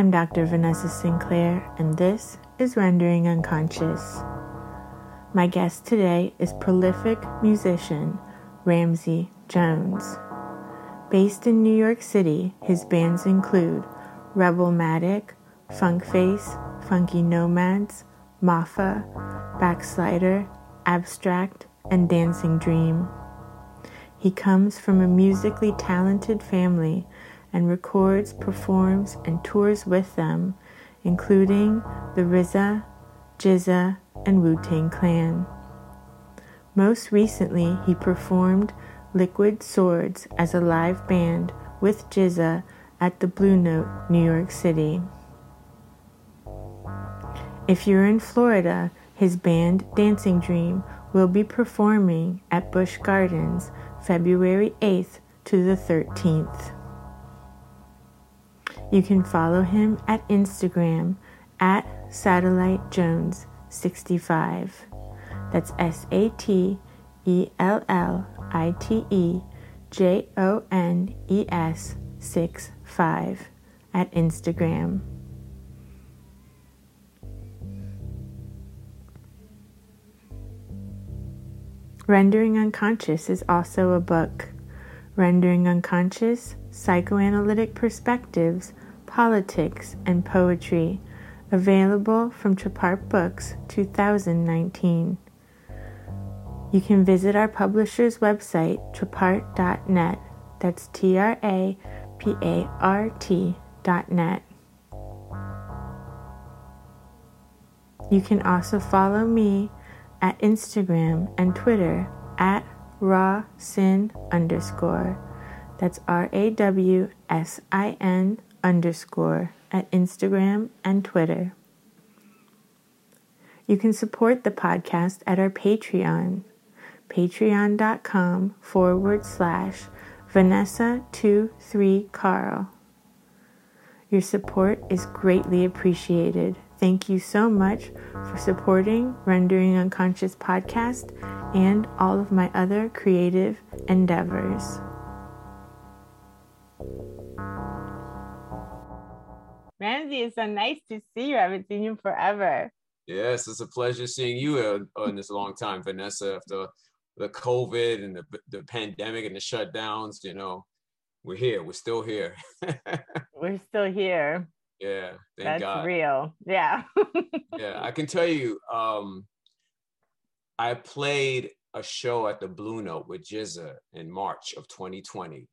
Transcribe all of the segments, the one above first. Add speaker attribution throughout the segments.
Speaker 1: I'm Dr. Vanessa Sinclair, and this is Rendering Unconscious. My guest today is prolific musician Ramsey Jones. Based in New York City, his bands include Rebelmatic, Funk Face, Funky Nomads, Mafa, Backslider, Abstract, and Dancing Dream. He comes from a musically talented family and records, performs, and tours with them, including the RZA, GZA, and Wu Tang Clan. Most recently, he performed Liquid Swords as a live band with GZA at the Blue Note, New York City. If you're in Florida, his band Dancing Dream will be performing at Busch Gardens February 8th to the 13th. You can follow him at Instagram at Satellite Jones 65. That's S A T E L L I T E J O N E S 6 5 at Instagram. Rendering Unconscious is also a book. Rendering Unconscious Psychoanalytic Perspectives, Politics, and Poetry, available from Trapart Books 2019. You can visit our publisher's website, trapart.net. That's T R A P A R T dot net. You can also follow me at Instagram and Twitter at rawsin underscore. That's R A W S I N underscore at Instagram and Twitter. You can support the podcast at our Patreon, patreon.com forward slash Vanessa23Carl. Your support is greatly appreciated. Thank you so much for supporting Rendering Unconscious podcast and all of my other creative endeavors. Ramsey, it's so nice to see you. I haven't seen you forever.
Speaker 2: Yes, it's a pleasure seeing you in this long time, Vanessa. After the COVID and the, the pandemic and the shutdowns, you know, we're here. We're still here.
Speaker 1: we're still here.
Speaker 2: Yeah,
Speaker 1: that's God. real. Yeah.
Speaker 2: yeah, I can tell you. Um, I played a show at the Blue Note with GZA in March of 2020,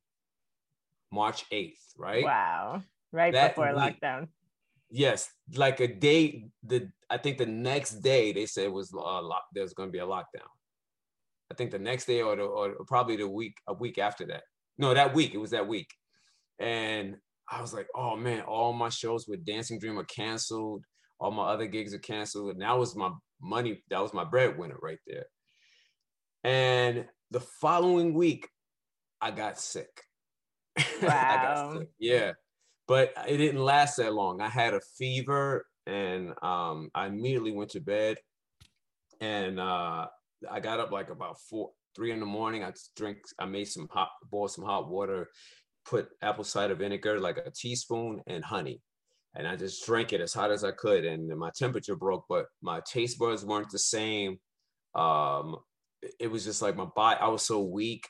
Speaker 2: March 8th, right?
Speaker 1: Wow right that before lockdown.
Speaker 2: Yes, like a day. The I think the next day they said was a lock. There's going to be a lockdown. I think the next day or, the, or probably the week a week after that. No, that week it was that week, and I was like, oh man, all my shows with Dancing Dream are canceled. All my other gigs are canceled, and that was my money. That was my breadwinner right there. And the following week, I got sick.
Speaker 1: Wow. I got
Speaker 2: sick. Yeah but it didn't last that long. I had a fever and um, I immediately went to bed and uh, I got up like about four, three in the morning. I drink, I made some hot, boiled some hot water, put apple cider vinegar, like a teaspoon and honey. And I just drank it as hot as I could. And my temperature broke, but my taste buds weren't the same. Um, it was just like my body, I was so weak.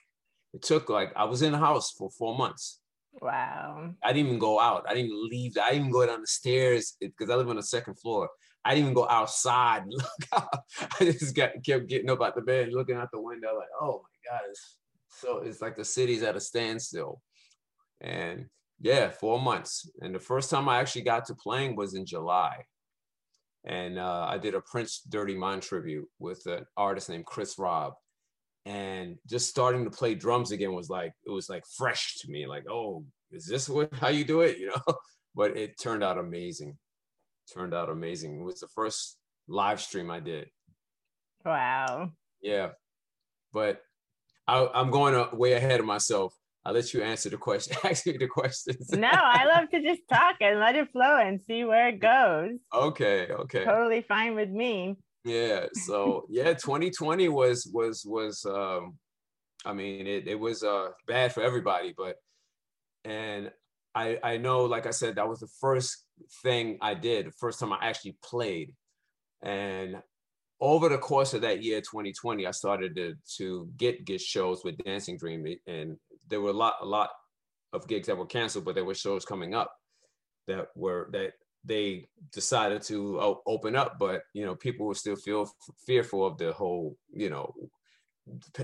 Speaker 2: It took like, I was in the house for four months
Speaker 1: Wow.
Speaker 2: I didn't even go out. I didn't leave. I didn't even go down the stairs because I live on the second floor. I didn't even go outside and look out. I just got kept getting up out the bed, looking out the window, like, oh my God. It's, so it's like the city's at a standstill. And yeah, four months. And the first time I actually got to playing was in July. And uh, I did a Prince Dirty Mind tribute with an artist named Chris Robb and just starting to play drums again was like it was like fresh to me like oh is this what how you do it? You know? But it turned out amazing. Turned out amazing. It was the first live stream i did.
Speaker 1: Wow.
Speaker 2: Yeah. But I, i'm going way ahead of myself. I'll let you answer the question ask me the questions.
Speaker 1: No i love to just talk and let it flow and see where it goes.
Speaker 2: Okay okay.
Speaker 1: Totally fine with me
Speaker 2: yeah so yeah 2020 was was was um i mean it, it was uh bad for everybody but and I I know, like I said, that was the first thing I did, the first time I actually played, and over the course of that year 2020 i started to to get get shows with dancing dream and there were a lot a lot of gigs that were canceled but there were shows coming up that were that they decided to open up but you know people would still feel fearful of the whole you know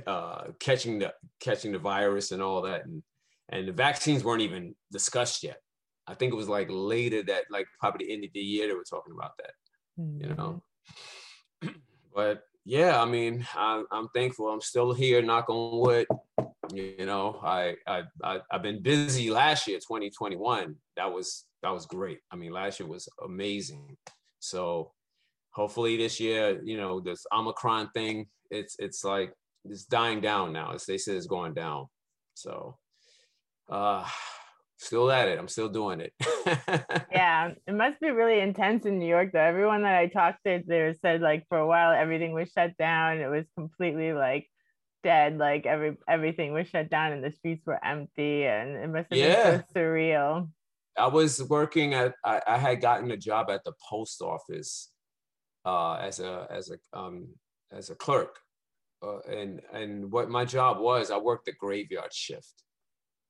Speaker 2: uh, catching the catching the virus and all that and and the vaccines weren't even discussed yet i think it was like later that like probably the end of the year they were talking about that mm-hmm. you know but yeah, I mean, I'm, I'm thankful. I'm still here. Knock on wood. You know, I, I I I've been busy last year, 2021. That was that was great. I mean, last year was amazing. So hopefully this year, you know, this Omicron thing, it's it's like it's dying down now. As they say, it's going down. So uh still at it. I'm still doing it.
Speaker 3: yeah, it must be really intense in New York though. Everyone that I talked to there said like for a while everything was shut down. It was completely like dead. Like every everything was shut down and the streets were empty and it must have yeah. been so surreal.
Speaker 2: I was working at I, I had gotten a job at the post office uh, as a as a um, as a clerk. Uh, and and what my job was, I worked the graveyard shift.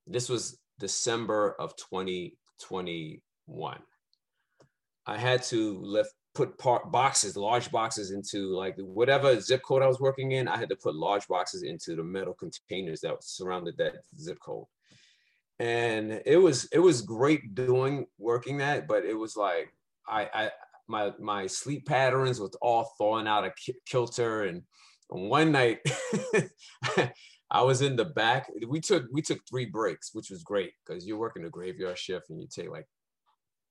Speaker 2: This was December of 2021. I had to lift put part boxes, large boxes into like whatever zip code I was working in. I had to put large boxes into the metal containers that surrounded that zip code. And it was it was great doing working that, but it was like I I my my sleep patterns was all thawing out of kilter and one night I was in the back. We took we took three breaks, which was great because you're working a graveyard shift and you take like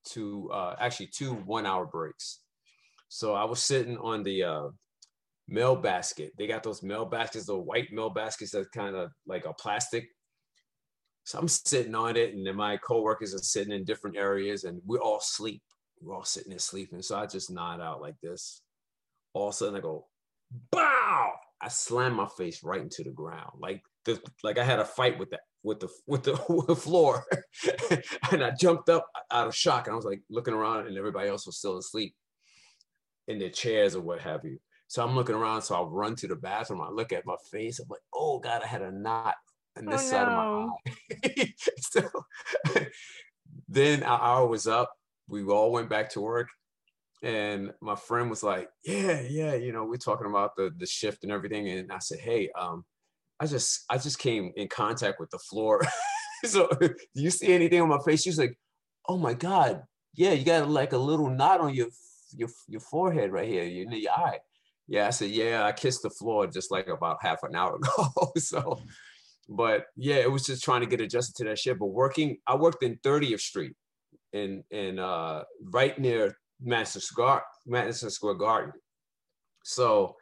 Speaker 2: two uh, actually two one hour breaks. So I was sitting on the uh, mail basket. They got those mail baskets, the white mail baskets that kind of like a plastic. So I'm sitting on it, and then my coworkers are sitting in different areas, and we're all asleep. We're all sitting there sleeping. So I just nod out like this. All of a sudden I go, bow! I slam my face right into the ground. Like the, like I had a fight with that with the with the, with the floor. and I jumped up out of shock and I was like looking around and everybody else was still asleep in their chairs or what have you. So I'm looking around, so I run to the bathroom. I look at my face. I'm like, oh God, I had a knot on this oh, side no. of my eye. so then our hour was up. We all went back to work and my friend was like, "Yeah, yeah, you know, we're talking about the the shift and everything." And I said, "Hey, um, I just I just came in contact with the floor. so do you see anything on my face?" She's like, "Oh my god, yeah, you got like a little knot on your your your forehead right here, your, your eye." Yeah, I said, "Yeah, I kissed the floor just like about half an hour ago." so, but yeah, it was just trying to get adjusted to that shit. But working, I worked in 30th Street, in in uh, right near Madison Square, Madison Square Garden. So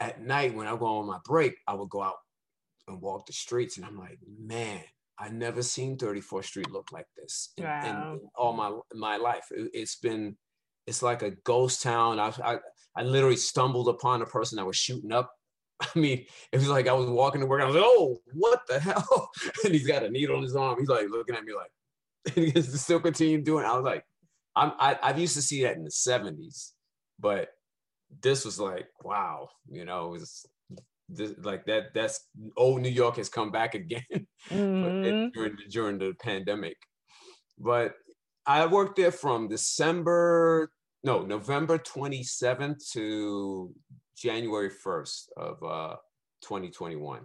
Speaker 2: at night when I go on my break, I would go out and walk the streets, and I'm like, man, I never seen 34th Street look like this in, wow. in all my my life. It, has been, it's like a ghost town. I, I I literally stumbled upon a person that was shooting up. I mean, it was like I was walking to work. I was like, oh, what the hell? And he's got a needle in his arm. He's like looking at me like, and he still continue doing. It. I was like, I'm, I, I've used to see that in the 70s, but this was like, wow, you know, it was this, like that. That's old New York has come back again mm-hmm. during, during the pandemic. But I worked there from December, no, November 27th to January 1st of uh, 2021.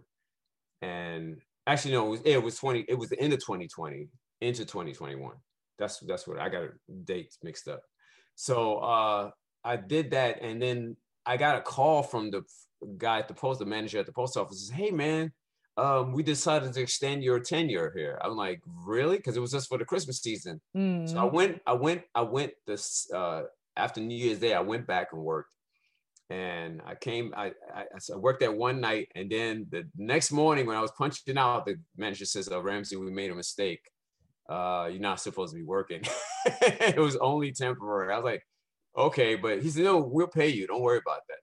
Speaker 2: And actually, no, it was, it was 20, it was the end of 2020 into 2021. That's that's what I got dates mixed up. So uh, I did that, and then I got a call from the guy at the post, the manager at the post office. Says, "Hey, man, um, we decided to extend your tenure here." I'm like, "Really?" Because it was just for the Christmas season. Mm. So I mm. went, I went, I went this uh, after New Year's Day. I went back and worked, and I came. I, I, I worked that one night, and then the next morning when I was punching out, the manager says, "Oh, Ramsey, we made a mistake." uh, you're not supposed to be working. it was only temporary. I was like, okay, but he said, no, we'll pay you. Don't worry about that.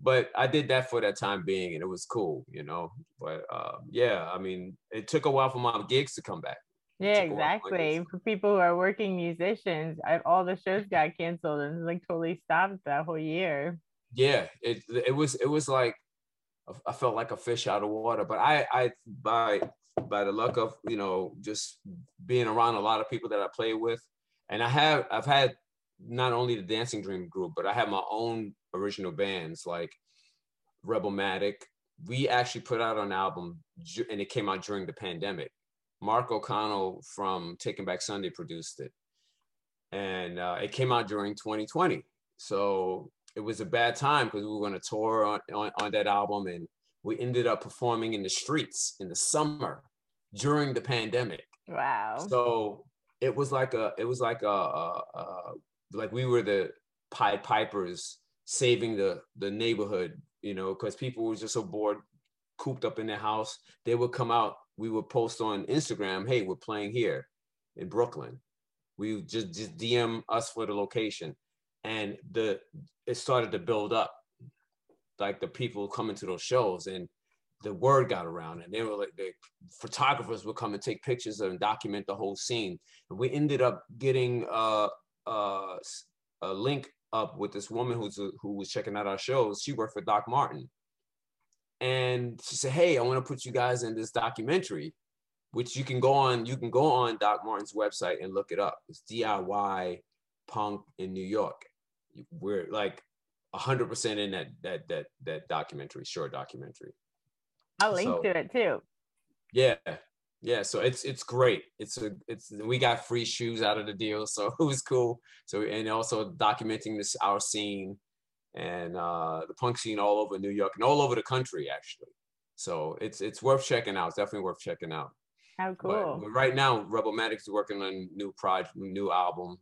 Speaker 2: But I did that for that time being, and it was cool, you know. But uh, yeah, I mean, it took a while for my gigs to come back.
Speaker 3: Yeah, exactly. For people who are working musicians, I, all the shows got canceled and like totally stopped that whole year.
Speaker 2: Yeah, it it was it was like I felt like a fish out of water. But I I by by the luck of you know just being around a lot of people that I play with, and I have I've had not only the Dancing Dream group, but I have my own original bands like Rebelmatic. We actually put out an album and it came out during the pandemic. Mark O'Connell from Taking Back Sunday produced it. And uh, it came out during 2020. So it was a bad time because we were going to tour on, on, on that album and we ended up performing in the streets in the summer during the pandemic.
Speaker 3: Wow.
Speaker 2: So it was like a, it was like a, a, a like we were the Pied Pipers saving the the neighborhood, you know, because people were just so bored, cooped up in their house. They would come out. We would post on Instagram, "Hey, we're playing here in Brooklyn." We just just DM us for the location, and the it started to build up, like the people coming to those shows, and the word got around, and they were like the photographers would come and take pictures and document the whole scene. And we ended up getting uh, uh, a link up with this woman who's who was checking out our shows. She worked for Doc Martin, and she said, "Hey, I want to put you guys in this documentary, which you can go on. You can go on Doc Martin's website and look it up. It's DIY punk in New York. We're like." 100% in that that that that documentary short documentary.
Speaker 3: I'll link so, to it too.
Speaker 2: Yeah. Yeah so it's it's great. It's a it's we got free shoes out of the deal so it was cool. So and also documenting this our scene and uh the punk scene all over new york and all over the country actually. So it's it's worth checking out. It's definitely worth checking out.
Speaker 3: How cool
Speaker 2: but, but right now rebelmatic is working on a new project new album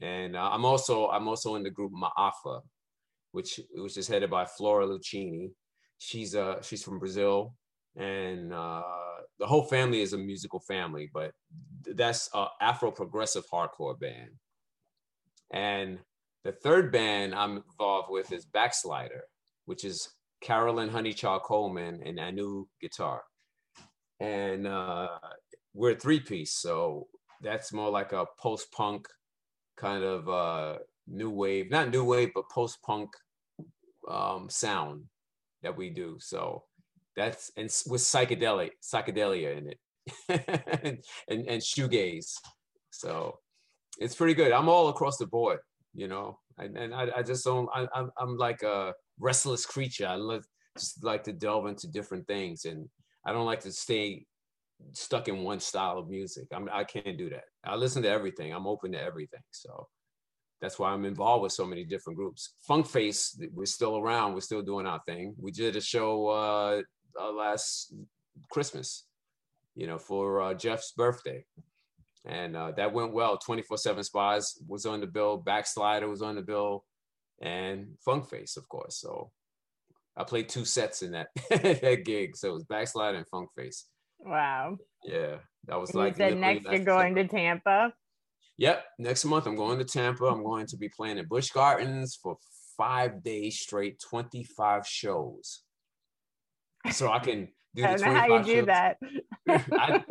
Speaker 2: and uh, i'm also i'm also in the group maafa which which is headed by flora lucchini she's uh she's from brazil and uh the whole family is a musical family, but that's a Afro progressive hardcore band. And the third band I'm involved with is Backslider, which is Carolyn Honeychild Coleman and Anu guitar. And uh, we're a three piece, so that's more like a post punk kind of uh, new wave, not new wave, but post punk um, sound that we do. So that's and with psychedelic psychedelia in it. And, and and shoegaze. So it's pretty good. I'm all across the board you know? And, and I, I just don't I, I'm, I'm like a restless creature. I love just like to delve into different things. And i don't like to stay stuck in one style of music I'm, i can't do that i listen to everything i'm open to everything so that's why I'm involved with so many different groups. Funk Face, we're still around. We're still doing our thing. We did a show uh, uh, last Christmas, you know, for uh, Jeff's birthday. And uh, that went well. 24 7 Spyz was on the bill, Backslider was on the bill, and Funk Face, of course. So I played two sets in that, that gig. So it was Backslider and Funk Face.
Speaker 3: Wow.
Speaker 2: Yeah. That was
Speaker 3: you
Speaker 2: like.
Speaker 3: said next you're going to Tampa?
Speaker 2: Yep. Next month, I'm going to Tampa. I'm going to be playing at Busch Gardens for five days straight, 25 shows so I can do
Speaker 3: I don't know how you do that.
Speaker 2: I,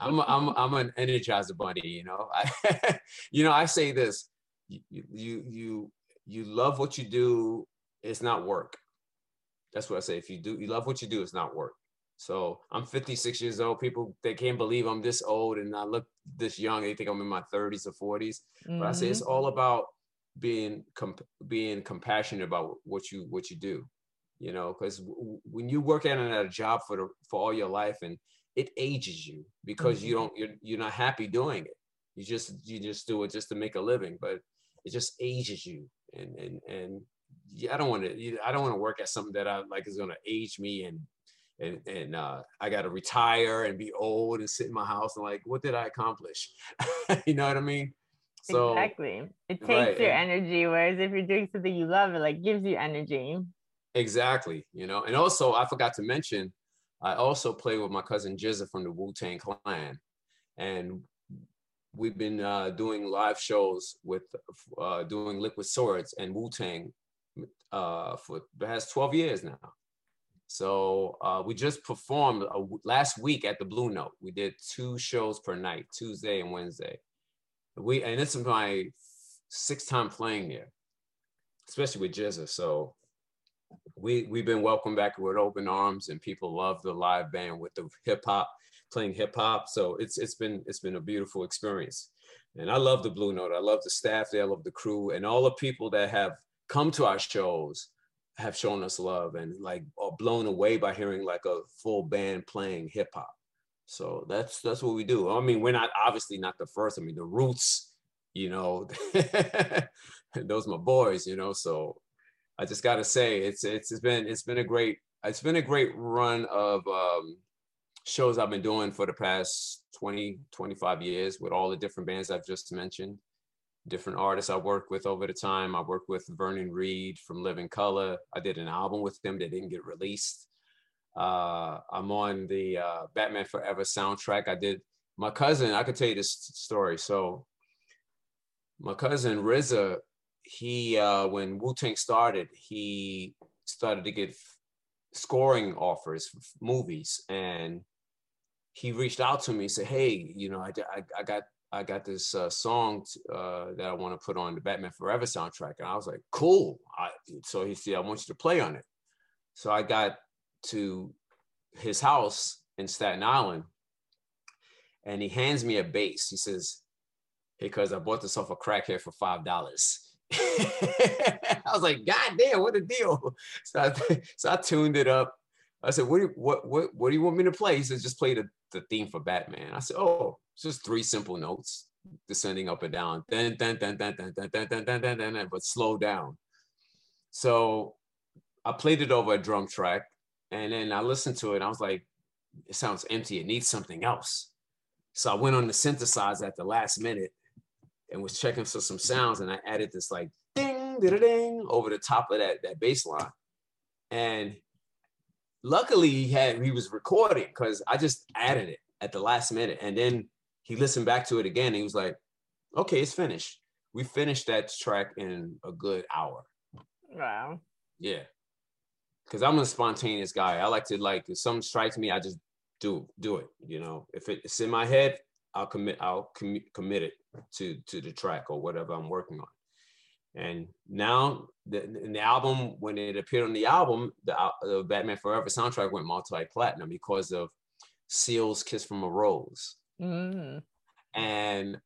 Speaker 2: am I'm I'm an energizer bunny, you know. I, you know, I say this: you you you you love what you do. It's not work. That's what I say. If you do, you love what you do. It's not work. So I'm 56 years old. People they can't believe I'm this old and I look this young. They think I'm in my 30s or 40s. Mm-hmm. But I say it's mm-hmm. all about being comp- being compassionate about what you what you do you know because w- when you work at a job for the, for all your life and it ages you because mm-hmm. you don't you're, you're not happy doing it you just you just do it just to make a living but it just ages you and and and yeah, I don't want to I don't want to work at something that I like is going to age me and and and uh, I got to retire and be old and sit in my house and like what did I accomplish you know what I mean
Speaker 3: so exactly it takes right. your energy whereas if you're doing something you love it like gives you energy
Speaker 2: Exactly, you know, and also I forgot to mention, I also play with my cousin GZA from the Wu Tang Clan, and we've been uh, doing live shows with uh, doing Liquid Swords and Wu Tang uh, for the past twelve years now. So uh, we just performed a, last week at the Blue Note. We did two shows per night, Tuesday and Wednesday. We and this is my sixth time playing there, especially with GZA. So we we've been welcomed back with open arms, and people love the live band with the hip hop, playing hip hop. So it's it's been it's been a beautiful experience, and I love the Blue Note. I love the staff there. I love the crew and all the people that have come to our shows have shown us love and like are blown away by hearing like a full band playing hip hop. So that's that's what we do. I mean, we're not obviously not the first. I mean, the Roots, you know, those my boys, you know. So I just got to say, it's it's it's been it's been a great it's been a great run of um, shows I've been doing for the past 20 25 years with all the different bands I've just mentioned different artists I worked with over the time. I worked with Vernon Reid from Living Colour. I did an album with them that didn't get released. Uh, I'm on the uh, Batman Forever soundtrack. I did my cousin. I could tell you this story. So my cousin RZA, he uh, when Wu Tang started, he started to get scoring offers for movies, and he reached out to me and said, "Hey, you know, I, I, I got I got this uh, song uh, that I want to put on the Batman Forever soundtrack. And I was like, cool. I, so he said, I want you to play on it. So I got to his house in Staten Island and he hands me a bass. He says, hey, cuz I bought this off a crackhead for $5. I was like, God damn, what a deal. So I, so I tuned it up. I said, what do you, what, what, what do you want me to play? He said, just play the, the theme for Batman. I said, oh, it's just three simple notes descending up and down, then, then, then, then, then, then, then, then, then, then, then, then, but slow down. So I played it over a drum track and then I listened to it. I was like, it sounds empty. It needs something else. So I went on the synthesizer at the last minute and was checking for some sounds and I added this like ding, ding, ding over the top of that, that bass line. And luckily he had, he was recording because I just added it at the last minute. And then he listened back to it again. he was like, okay, it's finished. We finished that track in a good hour.
Speaker 3: Wow.
Speaker 2: Yeah. Cause I'm a spontaneous guy. I like to like if something strikes me, I just do do it. You know, if it's in my head, I'll commit. I'll com- commit it to to the track or whatever I'm working on. And now the, in the album, when it appeared on the album, the, the Batman Forever soundtrack went multi-platinum because of Seal's "Kiss from a Rose." Mm. And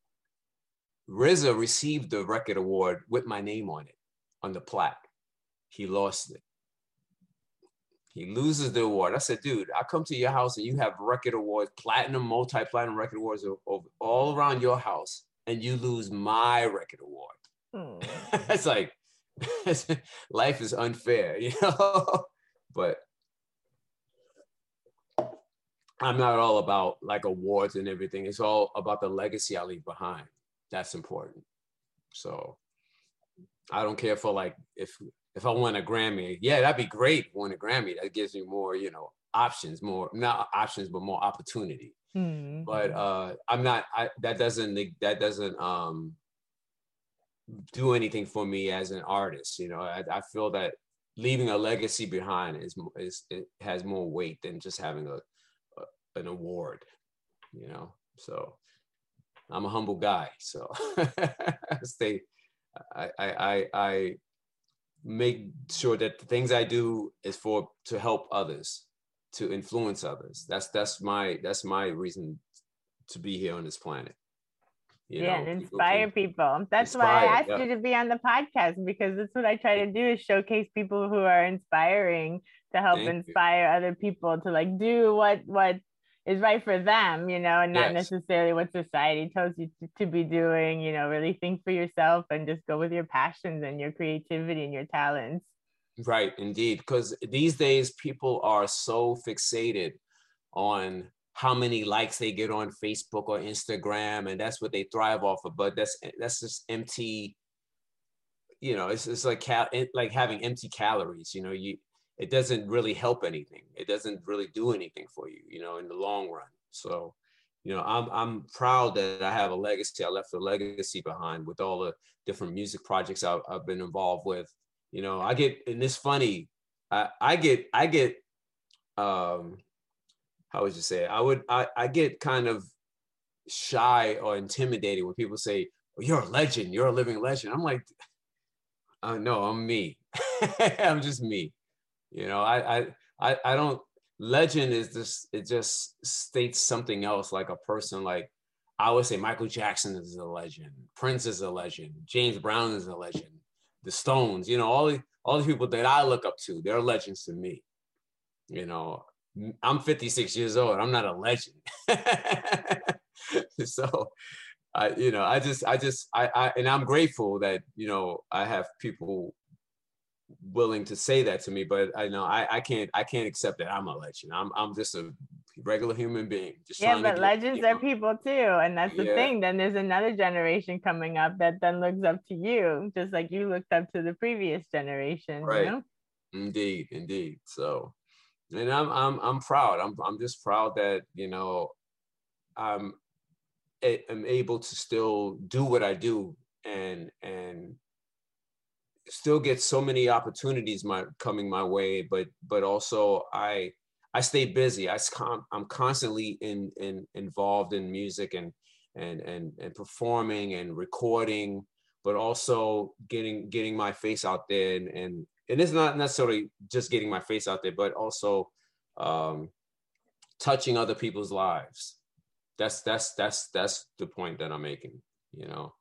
Speaker 2: RZA received the record award with my name on it, on the plaque. He lost it. He loses the award. I said, dude, I come to your house and you have record awards, platinum, multi-platinum record awards all around your house, and you lose my record award. Mm. it's like life is unfair, you know. but I'm not all about like awards and everything. It's all about the legacy I leave behind. That's important. So I don't care for like if if I win a Grammy, yeah, that'd be great. Win a Grammy, that gives me more, you know, options, more not options, but more opportunity. Mm-hmm. But uh, I'm not. I, that doesn't that doesn't um do anything for me as an artist. You know, I, I feel that leaving a legacy behind is is has more weight than just having a an award, you know. So I'm a humble guy. So I stay, I, I, I make sure that the things I do is for to help others, to influence others. That's that's my that's my reason to be here on this planet.
Speaker 3: You yeah, know, and inspire people. people. That's inspire, why I asked yeah. you to be on the podcast because that's what I try to do is showcase people who are inspiring to help Thank inspire you. other people to like do what what is right for them, you know, and not yes. necessarily what society tells you to, to, be doing, you know, really think for yourself and just go with your passions and your creativity and your talents.
Speaker 2: Right, indeed. Because these days people are so fixated on how many likes they get on Facebook or Instagram, and that's what they thrive off of. But that's that's just empty. You know, it's it's like cal- like having empty calories. You know, you it doesn't really help anything. It doesn't really do anything for you, you know, in the long run. So, you know, I'm I'm proud that I have a legacy. I left a legacy behind with all the different music projects I've, I've been involved with. You know, I get and it's funny. I, I get I get um, how would you say? It? I would I, I get kind of shy or intimidated when people say, well, "You're a legend. You're a living legend." I'm like, uh, "No, I'm me. I'm just me." You know, I I I, I don't. Legend is just It just states something else, like a person. Like I would say, Michael Jackson is a legend. Prince is a legend. James Brown is a legend. The Stones. You know, all the all the people that I look up to, they're legends to me. You know, I'm 56 years old. I'm not a legend. so I, you know, I just, I just, I, I, and I'm grateful that, you know, I have people willing to say that to me, but I know I, I can't, I can't accept that I'm a legend. I'm, I'm just a regular human being. Just
Speaker 3: yeah, but legends are people too. And that's the yeah. thing. Then there's another generation coming up that then looks up to you, just like you looked up to the previous generation. Right. You know?
Speaker 2: Indeed, indeed. So, and I'm I'm I'm proud. I'm I'm just proud that you know I'm am able to still do what I do and and still get so many opportunities my coming my way but but also I I stay busy I I'm constantly in in involved in music and and and and performing and recording but also getting getting my face out there and and and it's not necessarily just getting my face out there, but also um, touching other people's lives. That's that's that's that's the point that I'm making. You know,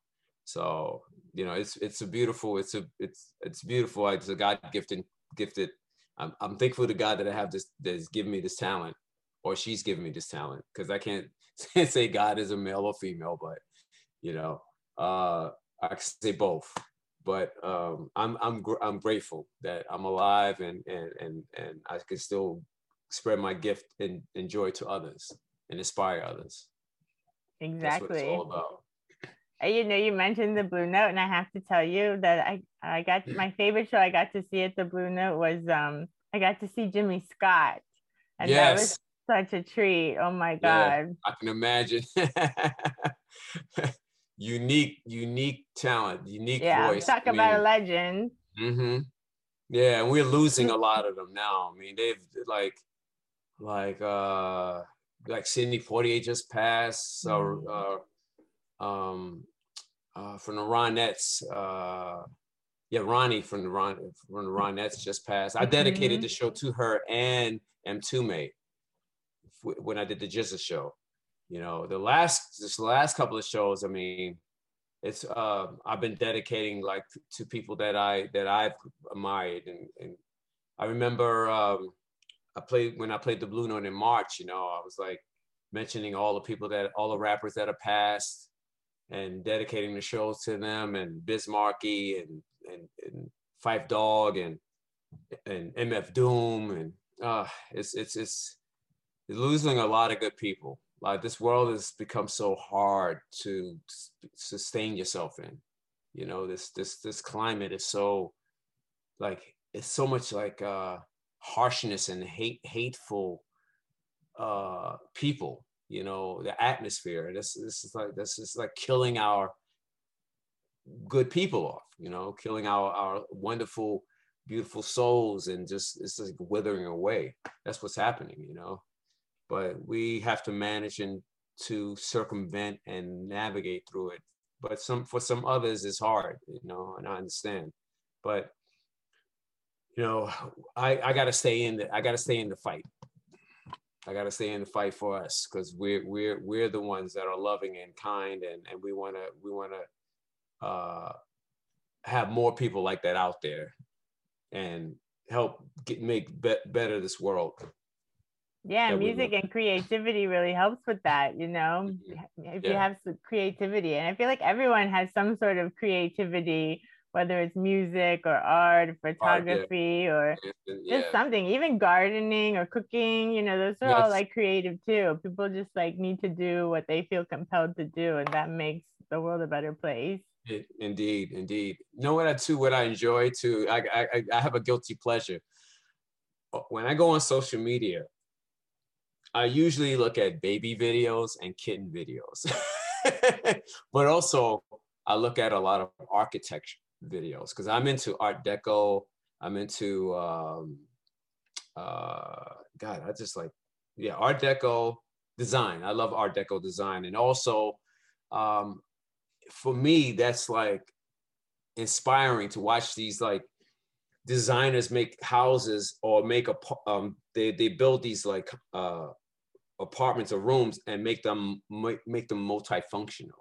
Speaker 2: so you know it's it's a beautiful it's a it's it's beautiful. It's a God gifted gifted. I'm I'm thankful to God that I have this that's given me this talent, or she's given me this talent because I can't say God is a male or female, but you know, uh, I can say both but um, I'm I'm gr- I'm grateful that I'm alive and and and and I can still spread my gift and, and joy to others and inspire others.
Speaker 3: Exactly. all about. You know, you mentioned the Blue Note, and I have to tell you that I I got my favorite show I got to see at the Blue Note was um I got to see Jimmy Scott, and yes. that was such a treat. Oh my god! Yeah,
Speaker 2: I can imagine. unique, unique talent, unique
Speaker 3: yeah,
Speaker 2: voice.
Speaker 3: Talk I about mean, a legend.
Speaker 2: Mm-hmm. Yeah, and we're losing a lot of them now. I mean, they've like, like, uh, like Sidney Poitier just passed. So, mm-hmm. uh, um, uh, from the Ronettes, uh, yeah, Ronnie from the Ron from the Ronettes just passed. I dedicated mm-hmm. the show to her and Mtume when I did the GZA show you know the last this last couple of shows i mean it's uh i've been dedicating like to people that i that i've admired. And, and i remember um i played when i played the blue note in march you know i was like mentioning all the people that all the rappers that have passed and dedicating the shows to them and Biz Markie and and, and Phife Dawg and and MF Doom and uh it's it's, it's losing a lot of good people like this world has become so hard to sustain yourself in. You know this this this climate is so like it's so much like uh harshness and hate hateful uh people you know the atmosphere. This this is like this is like killing our good people off you know killing our our wonderful beautiful souls and just it's like withering away. That's what's happening you know but we have to manage and to circumvent and navigate through it. But some for some others it's hard, you know, and I understand. But you know, I, I gotta stay in the I gotta stay in the fight. I gotta stay in the fight for us because we're we're we're the ones that are loving and kind and, and we wanna we wanna uh, have more people like that out there and help get make be- better this world
Speaker 3: yeah music and creativity really helps with that you know mm-hmm. if yeah. you have some creativity and i feel like everyone has some sort of creativity whether it's music or art photography art, yeah. or yeah. just something even gardening or cooking you know those are yes. all like creative too people just like need to do what they feel compelled to do and that makes the world a better place
Speaker 2: indeed indeed you know what i too what i enjoy too I, I i have a guilty pleasure when i go on social media I usually look at baby videos and kitten videos, but also I look at a lot of architecture videos because I'm into Art Deco. I'm into um, uh, God, I just like, yeah, Art Deco design. I love Art Deco design, and also, um, for me, that's like inspiring to watch these like designers make houses or make a um they they build these like uh apartments or rooms and make them make them multifunctional.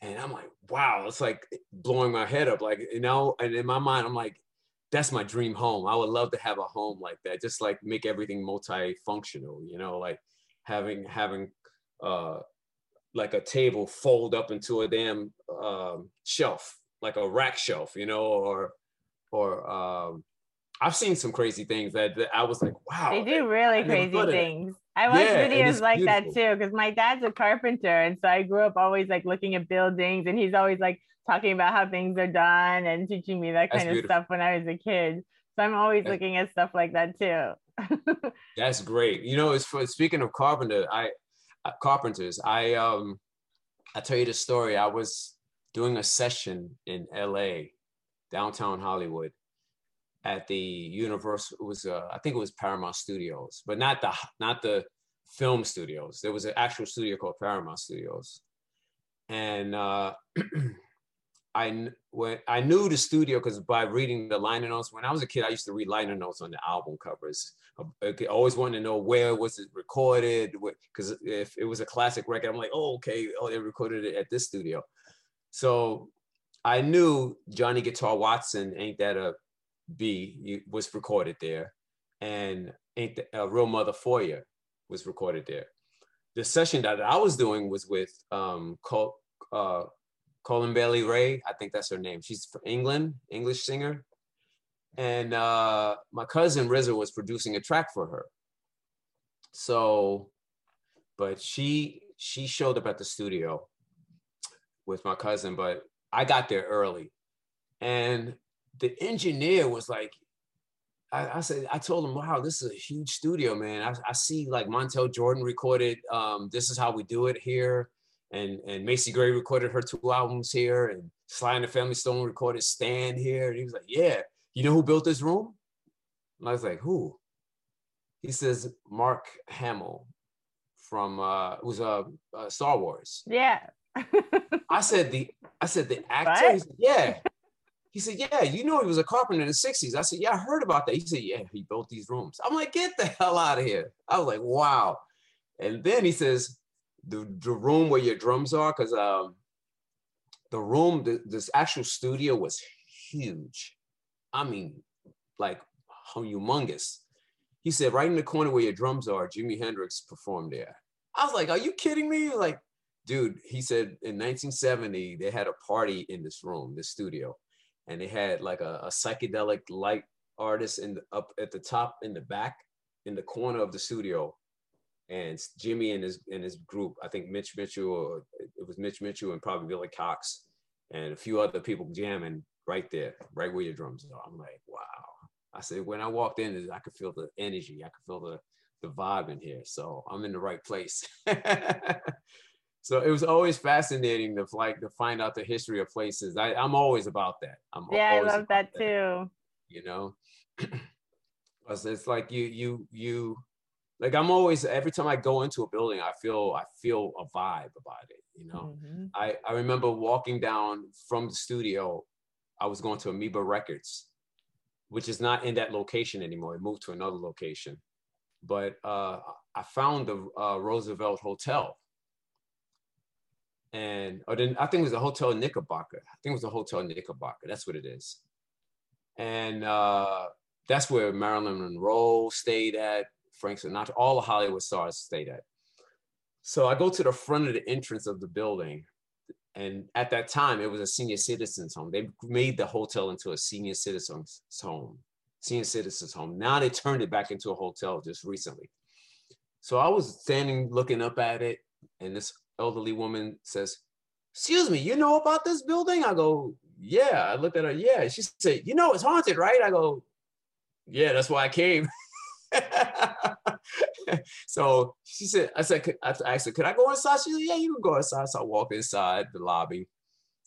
Speaker 2: And i'm like wow it's like blowing my head up. Like you know and in my mind i'm like that's my dream home. I would love to have a home like that just like make everything multifunctional you know like having having uh like a table fold up into a damn um, shelf like a rack shelf you know or or um I've seen some crazy things that, that I was like, wow.
Speaker 3: They do really crazy things. I watch yeah, videos like beautiful. that too because my dad's a carpenter, and so I grew up always like looking at buildings, and he's always like talking about how things are done and teaching me that kind That's of stuff when I was a kid. So I'm always That's, looking at stuff like that too.
Speaker 2: That's great. You know, it's for speaking of carpenter, I uh, carpenters. I um, I tell you the story. I was doing a session in L.A downtown Hollywood at the Universal. It was uh, I think it was Paramount Studios, but not the not the film studios. There was an actual studio called Paramount Studios, and uh, I when I knew the studio because by reading the liner notes. When I was a kid, I used to read liner notes on the album covers. I always wanted to know where was it recorded because if it was a classic record, I'm like, oh okay, oh they recorded it at this studio. So I knew Johnny Guitar Watson ain't that a B was recorded there, and ain't the, a real mother for you was recorded there. The session that I was doing was with um, Col- uh, Colin Bailey Rae. I think that's her name. She's from England, English singer, and uh, my cousin RZA was producing a track for her. So, but she she showed up at the studio with my cousin, but I got there early. And the engineer was like, I, I, said, I told him, wow, this is a huge studio, man. I, I see like Montell Jordan recorded um, This Is How We Do It here. And, and Macy Gray recorded her two albums here. And Sly and the Family Stone recorded Stand here. And he was like, yeah, you know who built this room? And I was like, who? He says, Mark Hamill from, uh, it was uh, uh Star Wars.
Speaker 3: Yeah.
Speaker 2: I said the I said the actor. Said, yeah. He said, Yeah, you know he was a carpenter in the 60s. I said, Yeah, I heard about that. He said, Yeah, he built these rooms. I'm like, get the hell out of here. I was like, wow. And then he says, the, the room where your drums are, because um the room, the, this actual studio was huge. I mean, like humongous. He said, right in the corner where your drums are, Jimi Hendrix performed there. I was like, are you kidding me? Like, dude, he said in 1970 they had a party in this room, this studio, and they had like a, a psychedelic light artist in the, up at the top in the back in the corner of the studio, and Jimi and his and his group, I think Mitch Mitchell, it was Mitch Mitchell and probably Billy Cox, and a few other people jamming right there, right where your drums are. I'm like, wow. I said when I walked in, I could feel the energy, I could feel the the vibe in here. So I'm in the right place. so it was always fascinating to like to find out the history of places. I, I'm always about that. I'm
Speaker 3: yeah, I love that, that, too.
Speaker 2: You know, it's like you you you like I'm always every time I go into a building, I feel I feel a vibe about it. You know, mm-hmm. I I remember walking down from the studio. I was going to Amoeba Records, which is not in that location anymore. It moved to another location, but uh, I found the uh, Roosevelt Hotel and or then I think it was the Hotel Knickerbocker. I think it was the Hotel Knickerbocker. That's what it is. And uh, that's where Marilyn Monroe stayed at, Frank Sinatra, all the Hollywood stars stayed at. So I go to the front of the entrance of the building. And at that time, it was a senior citizens home. They made the hotel into a senior citizens home, senior citizens home. Now they turned it back into a hotel just recently. So I was standing looking up at it, and this elderly woman says, Excuse me, you know about this building? I go, Yeah. I looked at her, Yeah. She said, You know, it's haunted, right? I go, Yeah, that's why I came. so she said, I said, I asked her, could I go inside? She said, yeah, you can go inside. So I walk inside the lobby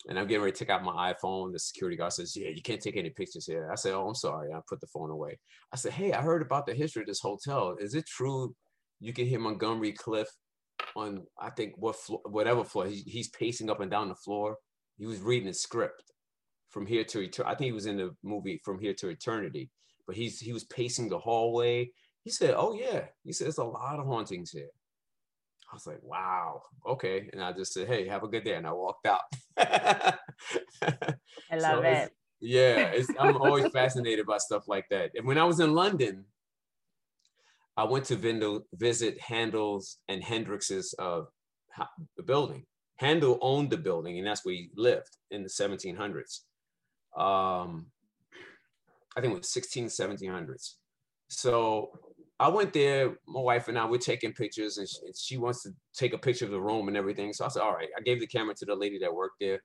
Speaker 2: And I'm getting ready to take out my iPhone. The security guard says, Yeah, you can't take any pictures here. I said, Oh, I'm sorry. I put the phone away. I said, Hey, I heard about the history of this hotel. Is it true you can hear Montgomery Clift on, I think, what floor, whatever floor? He, he's pacing up and down the floor. He was reading a script from here to eternity. I think he was in the movie From Here to Eternity, but he's he was pacing the hallway. He said, Oh, yeah. He said, There's a lot of hauntings here. I was like, wow, okay. And I just said, hey, have a good day. And I walked out.
Speaker 3: I love so it.
Speaker 2: Yeah, it's, I'm always fascinated by stuff like that. And when I was in London, I went to visit Handel's and Hendrix's uh, building. Handel owned the building, and that's where he lived in the 1700s. Um, I think it was 16, 1700s. So I went there, my wife and I, we're taking pictures and she, she, wants to take a picture of the room and everything. So I said, all right, I gave the camera to the lady that worked there.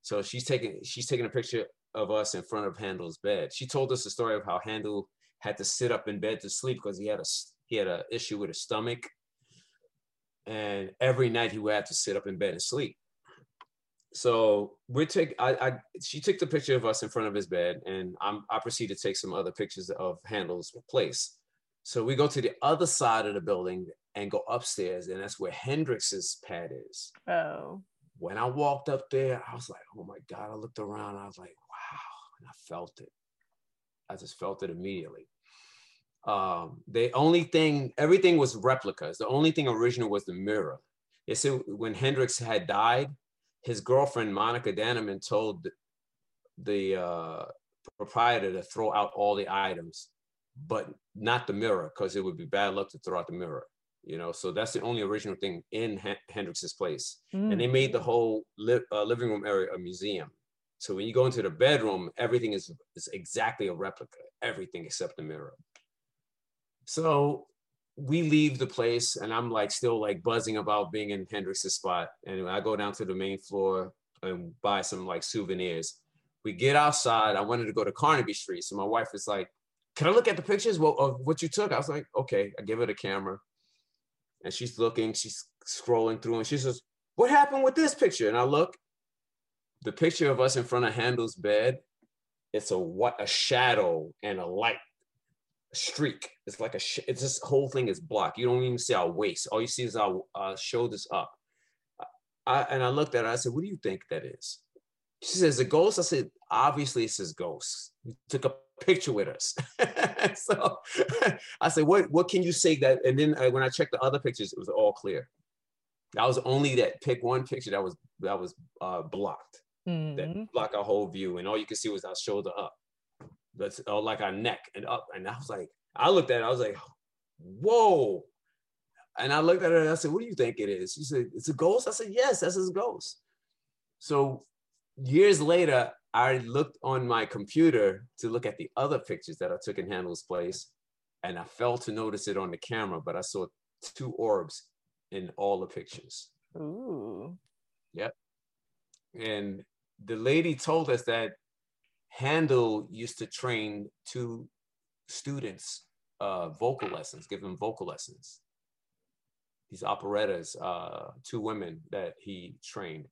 Speaker 2: So she's taking, she's taking a picture of us in front of Handel's bed. She told us the story of how Handel had to sit up in bed to sleep because he had a, he had an issue with his stomach. And every night he would have to sit up in bed and sleep. So we take, I, I, she took the picture of us in front of his bed and I'm, I proceeded to take some other pictures of Handel's place. So we go to the other side of the building and go upstairs, and that's where Hendrix's pad is.
Speaker 3: Oh.
Speaker 2: When I walked up there, I was like, oh my God. I looked around, I was like, wow. And I felt it. I just felt it immediately. Um, the only thing, everything was replicas. The only thing original was the mirror. They said when Hendrix had died, his girlfriend Monica Dannemann told the uh, proprietor to throw out all the items but not the mirror because it would be bad luck to throw out the mirror you know so that's the only original thing in H- hendrix's place mm. and they made the whole li- uh, living room area a museum so when you go into the bedroom everything is, is exactly a replica everything except the mirror so we leave the place and i'm like still like buzzing about being in hendrix's spot. And i go down to the main floor and buy some like souvenirs. We get outside. I wanted to go to carnaby street. So my wife is like can I look at the pictures of what you took? I was like, okay, I give her the camera. And she's looking, she's scrolling through, and she says, What happened with this picture? And I look, the picture of us in front of Handel's bed, it's a what a shadow and a light streak. It's like a sh- it's this whole thing is blocked. You don't even see our waist. All you see is our uh, shoulders up. I, and I looked at her. I said, "What do you think that is?" She says, "A ghost." I said, "Obviously, it's a ghost. We took a picture with us. so I said, what, what can you say that? And then uh, when I checked the other pictures, it was all clear. That was only that pick one picture that was that was uh, blocked, mm-hmm. that blocked our whole view, and all you could see was our shoulder up, that's uh, like our neck and up. And I was like, I looked at it, I was like, whoa. And I looked at her and I said, What do you think it is? She said, It's a ghost. I said, Yes, that's his ghost. So years later, I looked on my computer to look at the other pictures that I took in Handel's place, and I failed to notice it on the camera, but I saw two orbs in all the pictures.
Speaker 3: Ooh.
Speaker 2: Yep. And the lady told us that Handel used to train two students uh, vocal lessons, give them vocal lessons. These operettas, uh, two women that he trained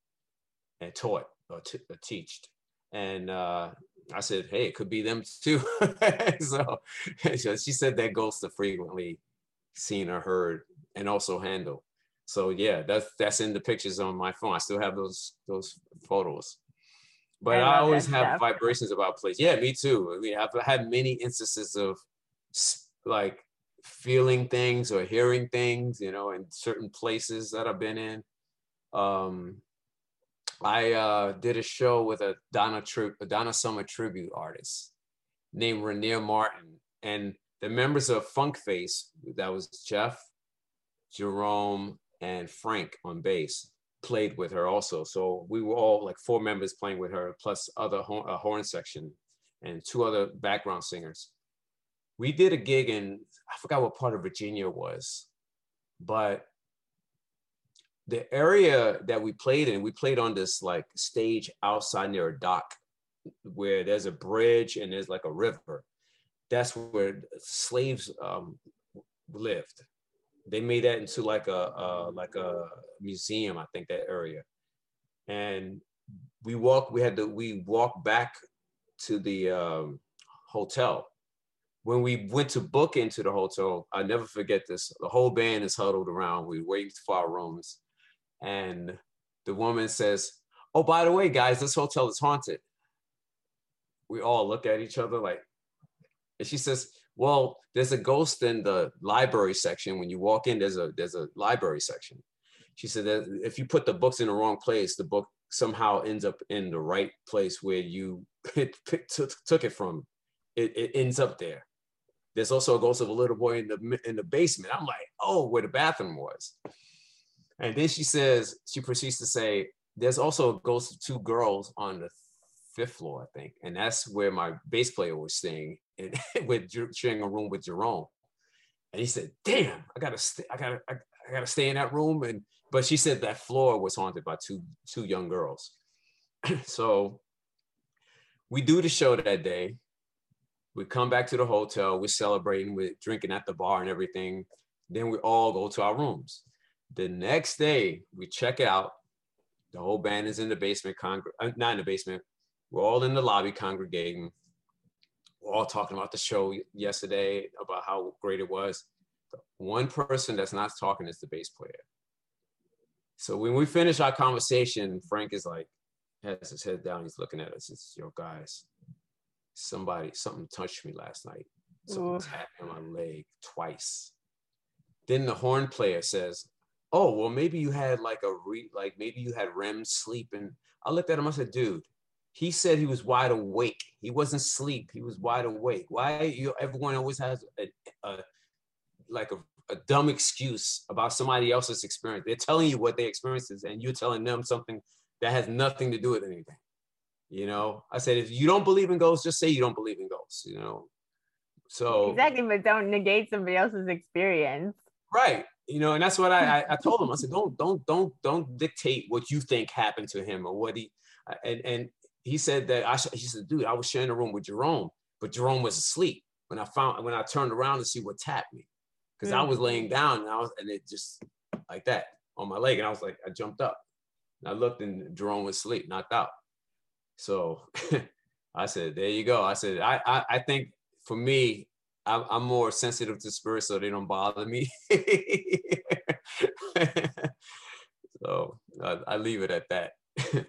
Speaker 2: and taught or, t- or teached and uh, I said, "Hey, it could be them too." so, so she said that ghosts are frequently seen or heard, and also Handel. So yeah, that's that's in the pictures on my phone. I still have those those photos. But I, I always have stuff. vibrations about place. Yeah, me too. I mean, I've had many instances of like feeling things or hearing things, you know, in certain places that I've been in. Um, I uh, did a show with a Donna tri- a Donna Summer tribute artist named Rainier Martin, and the members of Funk Face, that was Jeff, Jerome, and Frank on bass, played with her also. So we were all like four members playing with her, plus other horn, a horn section and two other background singers. We did a gig in I forgot what part of Virginia was, but the area that we played in, we played on this like stage outside near a dock where there's a bridge and there's like a river. That's where slaves um, lived. They made that into like a, like a museum, I think that area. And we walk. We had to. We walked back to the um, hotel. When we went to book into the hotel, I never forget this. The whole band is huddled around. We wait for our rooms, and the woman says, "Oh, by the way, guys, this hotel is haunted." We all look at each other like, and she says, "Well, there's a ghost in the library section. When you walk in, there's a there's a library section." She said that if you put the books in the wrong place, the book somehow ends up in the right place where you took it from. It, it ends up there. There's also a ghost of a little boy in the in the basement. I'm like, oh, where the bathroom was. And then she says, she proceeds to say, there's also a ghost of two girls on the fifth floor, I think, and that's where my bass player was staying, and with sharing a room with Jerome. And he said, "Damn, I gotta, stay, I gotta, I, I gotta stay in that room." And but she said that floor was haunted by two two young girls. so we do the show that day. We come back to the hotel. We're celebrating. We're drinking at the bar and everything. Then we all go to our rooms. The next day, we check out. The whole band is in the basement, congr- uh, not in the basement. We're all in the lobby congregating. All talking about the show yesterday, about how great it was. The one person that's not talking is the bass player. So when we finish our conversation, Frank is like, has his head down. He's looking at us. It's yo guys, somebody, something touched me last night. Something tapped on my leg twice. Then the horn player says, "Oh, well, maybe you had like a re, like maybe you had REM sleep." And I looked at him. I said, "Dude, he said he was wide awake. He wasn't sleep. He was wide awake. Why you? Everyone always has a, a like a, a dumb excuse about somebody else's experience. They're telling you what their experience is, and you're telling them something that has nothing to do with anything. You know, I said if you don't believe in ghosts, just say you don't believe in ghosts. You know, so
Speaker 3: exactly, but don't negate somebody else's experience.
Speaker 2: Right. You know, and that's what I, I, I told him. I said, don't don't don't don't dictate what you think happened to him or what he and and he said that I he said, dude, I was sharing a room with Jerome, but Jerome was asleep when I found when I turned around to see what tapped me because mm-hmm. I was mm. laying down and I was and it just like that on my leg and I was like I jumped up and I looked and Jerome was asleep, knocked out. So I said, there you go. I said, I, I, I think for me, I'm, I'm, more sensitive to spirits so they don't bother me. so I, I, leave it at that.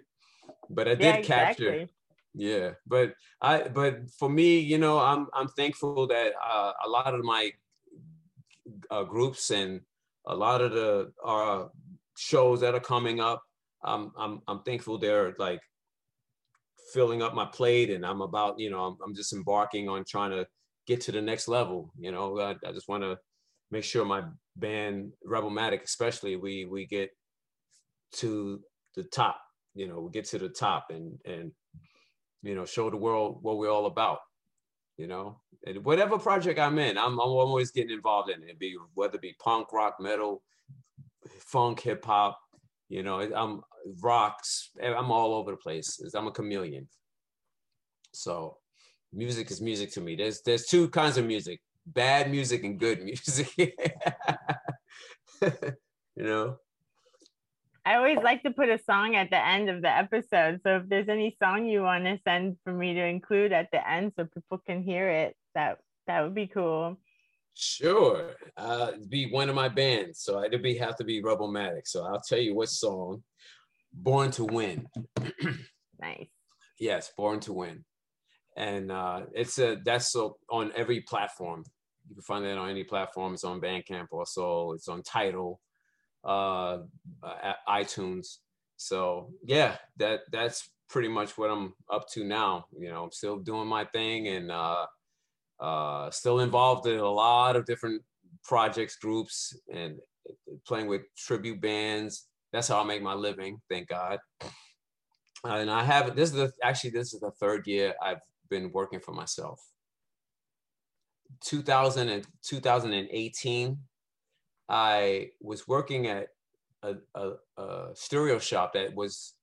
Speaker 2: but I did yeah, exactly. capture. Yeah, but I, but for me, you know, I'm, I'm thankful that uh, a lot of my uh, groups and a lot of the uh, shows that are coming up I'm I'm I'm thankful they're like filling up my plate and I'm about, you know, I'm, I'm just embarking on trying to get to the next level. You know, I, I just want to make sure my band Rebelmatic, especially, we we get to the top. You know, get to the top and and you know show the world what we're all about. You know, and whatever project I'm in, I'm, I'm always getting involved in it. Be whether it be punk, rock, metal, funk, hip hop. You know, I'm rocks. Eh, I'm all over the place. I'm a chameleon. So music is music to me. There's there's two kinds of music: bad music and good music. you know.
Speaker 3: I always like to put a song at the end of the episode. So if there's any song you want to send for me to include at the end so people can hear it, that that would be cool.
Speaker 2: Sure. Uh be one of my bands. So it'd be have to be Rebelmatic. So I'll tell you what song. Born to Win.
Speaker 3: nice.
Speaker 2: Yes, Born to Win. And uh, it's a that's so on every platform. You can find that on any platform. It's on Bandcamp also. It's on Tidal, uh, uh, iTunes. So yeah, that that's pretty much what I'm up to now. You know, I'm still doing my thing and uh, uh, still involved in a lot of different projects, groups, and playing with tribute bands that's how I make my living. Thank God. And I have this is the actually this is the third year I've been working for myself. 2000 and 2018, I was working at a, a, a stereo shop that was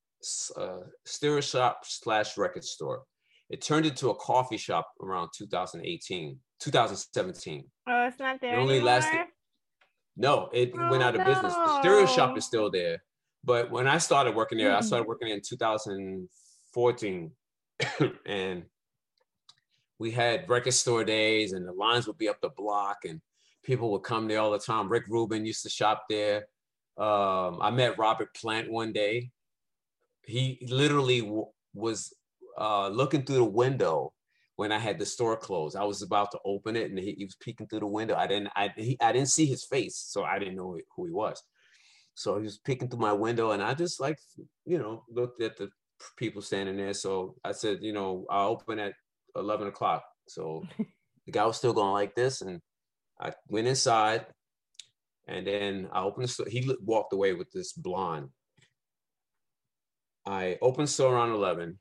Speaker 2: a stereo shop slash record store. It turned into a coffee shop around 2018, 2017.
Speaker 3: Oh, it's not there. It only anymore? lasted
Speaker 2: no, it oh, went out of no. business. The stereo shop is still there, But when I started working there, mm-hmm. I started working in 2014, and we had record store days, and the lines would be up the block, and people would come there all the time. Rick Rubin used to shop there. Um, I met Robert Plant one day. He literally w- was uh, looking through the window when I had the store closed. I was about to open it, and he, he was peeking through the window. I didn't, I, he, I didn't see his face, so I didn't know who he was. So he was peeking through my window, and I just like, you know, looked at the people standing there. So I said, you know, I'll open at eleven o'clock. So the guy was still going like this, and I went inside, and then I opened the store. He walked away with this blonde. I opened store around eleven,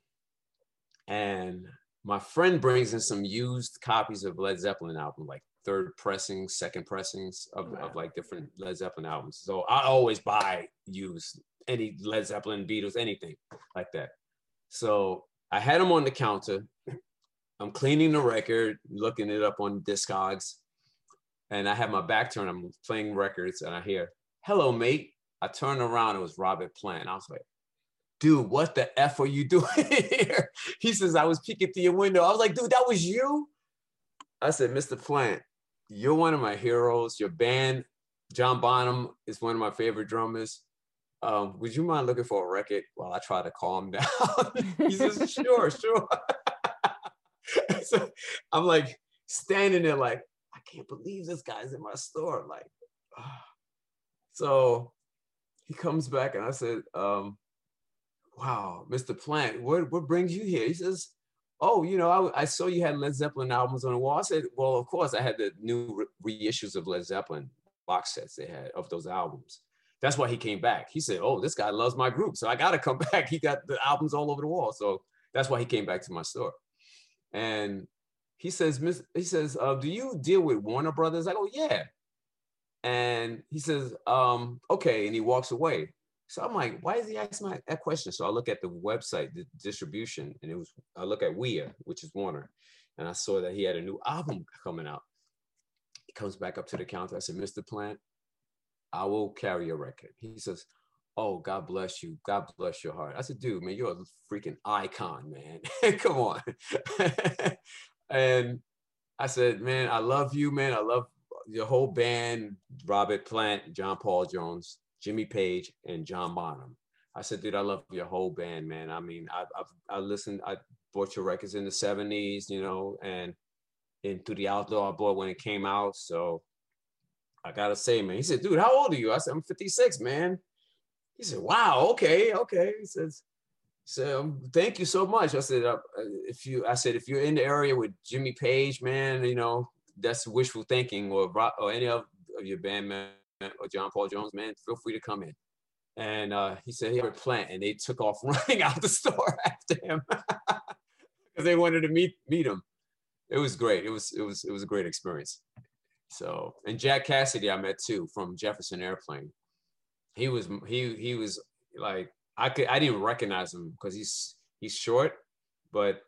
Speaker 2: and my friend brings in some used copies of Led Zeppelin album, like third pressings, second pressings of, wow. of like different Led Zeppelin albums. So I always buy used any Led Zeppelin, Beatles, anything like that. So I had them on the counter. I'm cleaning the record, looking it up on Discogs, and I have my back turned. I'm playing records, and I hear, "Hello, mate." I turn around. It was Robert Plant. I was like, dude, what the F are you doing here? He says, I was peeking through your window. I was like, dude, that was you? I said, Mr. Plant, you're one of my heroes. Your band, John Bonham, is one of my favorite drummers. Um, would you mind looking for a record while I try to calm down? he says, sure, sure. so I'm like standing there like, can't believe this guy's in my store. Like, so he comes back and I said, um, wow, Mr. Plant, what, what brings you here? He says, oh, you know, I, I, saw you had Led Zeppelin albums on the wall. I said, well, of course, I had the new re- reissues of Led Zeppelin box sets they had of those albums. That's why he came back. He said, oh, this guy loves my group, so I got to come back. He got the albums all over the wall. So that's why he came back to my store. And he says, Miss, he says, uh, do you deal with Warner Brothers? I go, yeah. And he says, um, okay. And he walks away. So I'm like, why is he asking my, that question? So I look at the website, the distribution, and it was I look at WEA, which is Warner, and I saw that he had a new album coming out. He comes back up to the counter. I said, Mr. Plant, I will carry your record. He says, Oh, God bless you. God bless your heart. I said, dude, man, you're a freaking icon, man. Come on. and I said, man, I love you, man. I love your whole band, Robert Plant, John Paul Jones. Jimmy Page, and John Bonham. I said, dude, I love your whole band, man. I mean, I, I've I listened, I bought your records in the '70s, you know, and In Through the Out Door I bought when it came out. So I gotta say, man. He said, dude, how old are you? I said, I'm 56, man. He said, wow, okay, okay. He says, so um, thank you so much. I said, uh, if you, I said, if you're in the area with Jimmy Page, man, you know, that's wishful thinking, or or any of, of your band members or John Paul Jones, man, feel free to come in. And uh, he said he had a plant, and they took off running out the store after him because they wanted to meet meet him. It was great. It was it was it was a great experience. So and Jack Casady, I met too from Jefferson Airplane. He was he he was like I could I didn't recognize him because he's he's short, but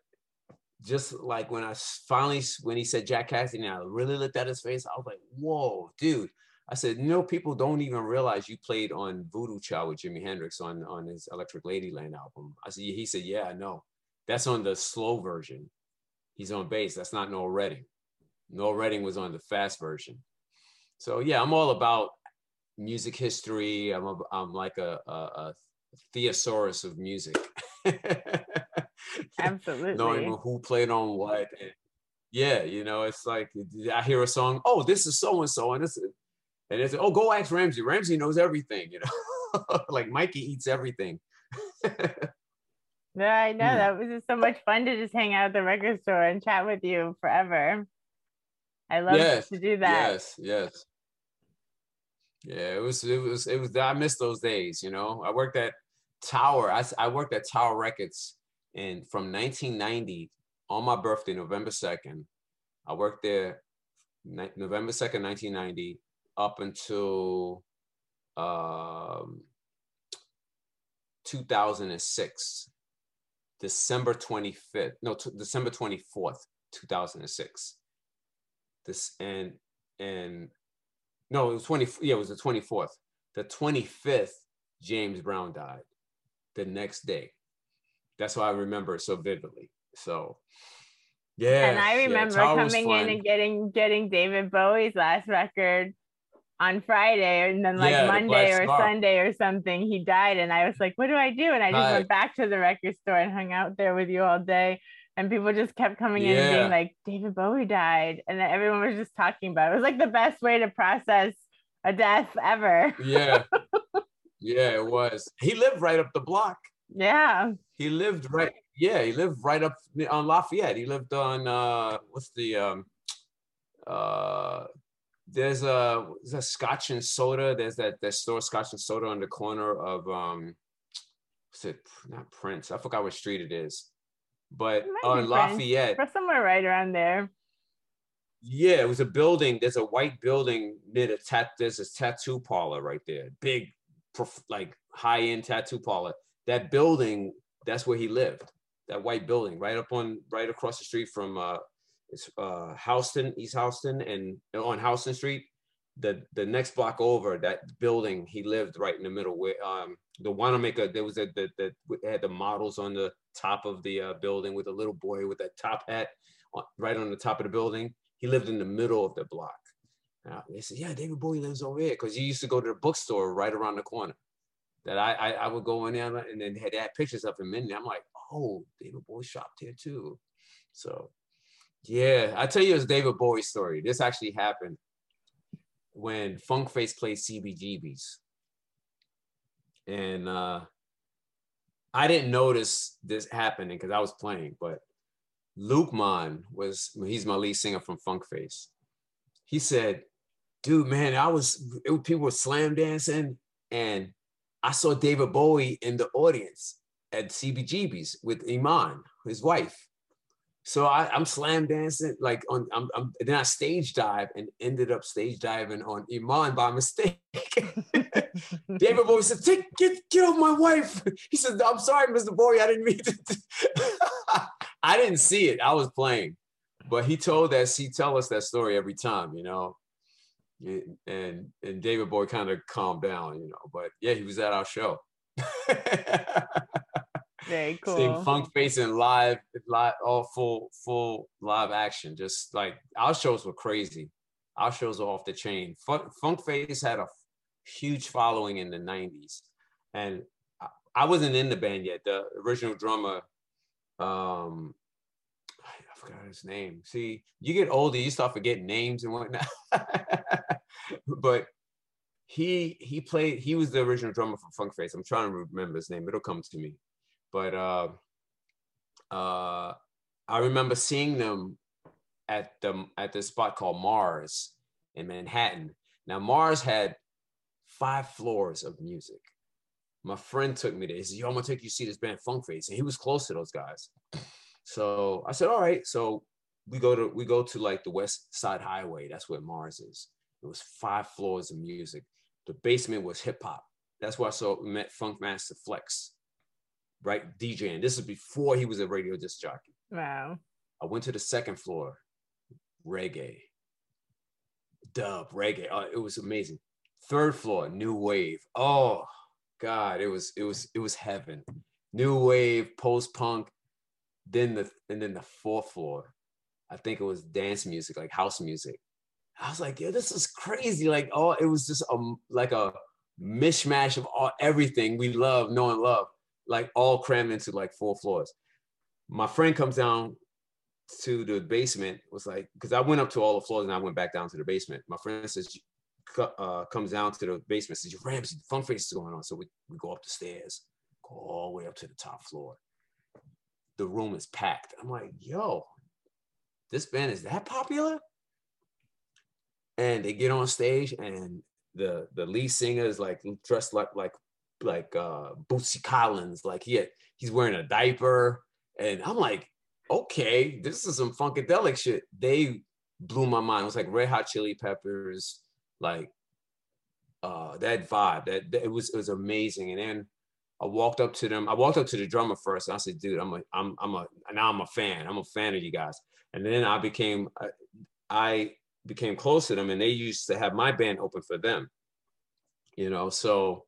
Speaker 2: just like when I finally when he said Jack Casady, and I really looked at his face, I was like, "Whoa, dude!" I said, "No, people don't even realize you played on Voodoo Child with Jimi Hendrix on, on his Electric Ladyland album. I said, he said, yeah, I know. That's on the slow version. He's on bass. That's not Noel Redding. Noel Redding was on the fast version. So yeah, I'm all about music history. I'm, a, I'm like a, a, a thesaurus of music.
Speaker 3: Absolutely.
Speaker 2: Knowing who played on what. And yeah, you know, it's like I hear a song, oh, this is so and so, and it's and say, "Oh, go ask Ramsey. Ramsey knows everything." You know, like Mikey eats everything.
Speaker 3: yeah, I know. Hmm. That was just so much fun to just hang out at the record store and chat with you forever. I love yes, to do that.
Speaker 2: Yes, yes. Yeah, it was, it was, it was. I miss those days. You know, I worked at Tower. I, I worked at Tower Records, and from 1990 on my birthday, November 2nd, I worked there. November 2nd, 1990 up until um, 2006, December 25th, no, t- December 24th, 2006. This and and no, it was 20, yeah, it was the 24th. The 25th James Brown died the next day. That's why I remember it so vividly. So yeah.
Speaker 3: And I remember yeah, coming in and getting getting David Bowie's last record on Friday and then like yeah, Monday or Star. Sunday or something, he died. And I was like, what do I do? And I just right. went back to the record store and hung out there with you all day. And people just kept coming in and being like, David Bowie died. And then everyone was just talking about it. It was like the best way to process a death ever.
Speaker 2: yeah. Yeah, it was. He lived right up the block.
Speaker 3: Yeah.
Speaker 2: He lived right. Yeah, he lived right up on Lafayette. He lived on uh what's the um uh there's a there's a Scotch and soda. There's that that store Scotch and soda on the corner of um what's it not Prince. I forgot what street it is. But on Lafayette.
Speaker 3: Or somewhere right around there.
Speaker 2: Yeah, it was a building. There's a white building near the tat. There's a tattoo parlor right there. Big, like high end tattoo parlor. That building, that's where he lived. That white building, right up on, right across the street from uh, it's uh, Houston, East Houston, and on Houston Street. The the next block over, that building, he lived right in the middle. Where um, the Wanamaker, there was a the had the models on the top of the uh, building with a little boy with that top hat right on the top of the building he lived in the middle of the block. They said, yeah, David Bowie lives over here because you used to go to the bookstore right around the corner. That I, I, I would go in there and then had, pictures of him in there. I'm like, oh, David Bowie shopped here too. So, yeah, I tell you, it's David Bowie story. This actually happened when Funk Face played CBGBs, and uh, I didn't notice this happening because I was playing, but Luke Mon was he's my lead singer from Funk Face. He said, "Dude, man, I was it, people were slam dancing, and I saw David Bowie in the audience at CBGB's with Iman, his wife. So I, am slam dancing like on. I'm, I'm, then I stage dive and ended up stage diving on Iman by mistake. David Bowie said, "Take get get off my wife." He said, "I'm sorry, Mr. Bowie, I didn't mean to." I didn't see it. I was playing, but he told us he tell us that story every time, you know. And and David Bowie kind of calmed down, you know. But yeah, he was at our show.
Speaker 3: Very cool.
Speaker 2: Seeing Funk Face in live, live, all full, full live action. Just like our shows were crazy. Our shows were off the chain. Funk, Funk Face had a huge following in the '90s, and I wasn't in the band yet. The original drummer um I forgot his name. See, you get older, you start forgetting names and whatnot. but he he played. He was the original drummer for Funk Face. I'm trying to remember his name. It'll come to me. But uh, uh, I remember seeing them at the at this spot called Mars in Manhattan. Now Mars had five floors of music my friend took me there. He said, Yo, I'm gonna take you see this band Funk Face. And he was close to those guys. So I said, All right. So we go to we go to like the West Side Highway. That's where Mars is. It was five floors of music. The basement was hip hop. That's where I saw met Funk Master Flex, right? DJing. This is before he was a radio disc jockey.
Speaker 3: Wow.
Speaker 2: I went to the second floor, reggae, dub, reggae. Oh, it was amazing. Third floor, new wave. Oh, God, it was it was it was heaven. New wave, post punk, then the and then the fourth floor. I think it was dance music, like house music. I was like, yeah, this is crazy. Like, oh, it was just a like a mishmash of all everything we love, know and love, like all crammed into like four floors. My friend comes down to the basement, was like, because I went up to all the floors and I went back down to the basement. My friend says, uh, comes down to the basement, says, Ramsey, the funk face is going on. So we, we go up the stairs, go all the way up to the top floor. The room is packed. I'm like, yo, this band is that popular? And they get on stage and the the lead singer is like dressed like like like uh Bootsy Collins, like he had, he's wearing a diaper. And I'm like, okay, this is some funkadelic shit. They blew my mind. It was like Red Hot Chili Peppers, like uh, that vibe. That, that, it was it was amazing. And then I walked up to them. I walked up to the drummer first. And I said, "Dude, I'm a I'm I'm a now I'm a fan. I'm a fan of you guys." And then I became I, I became close to them, and they used to have my band open for them. You know, so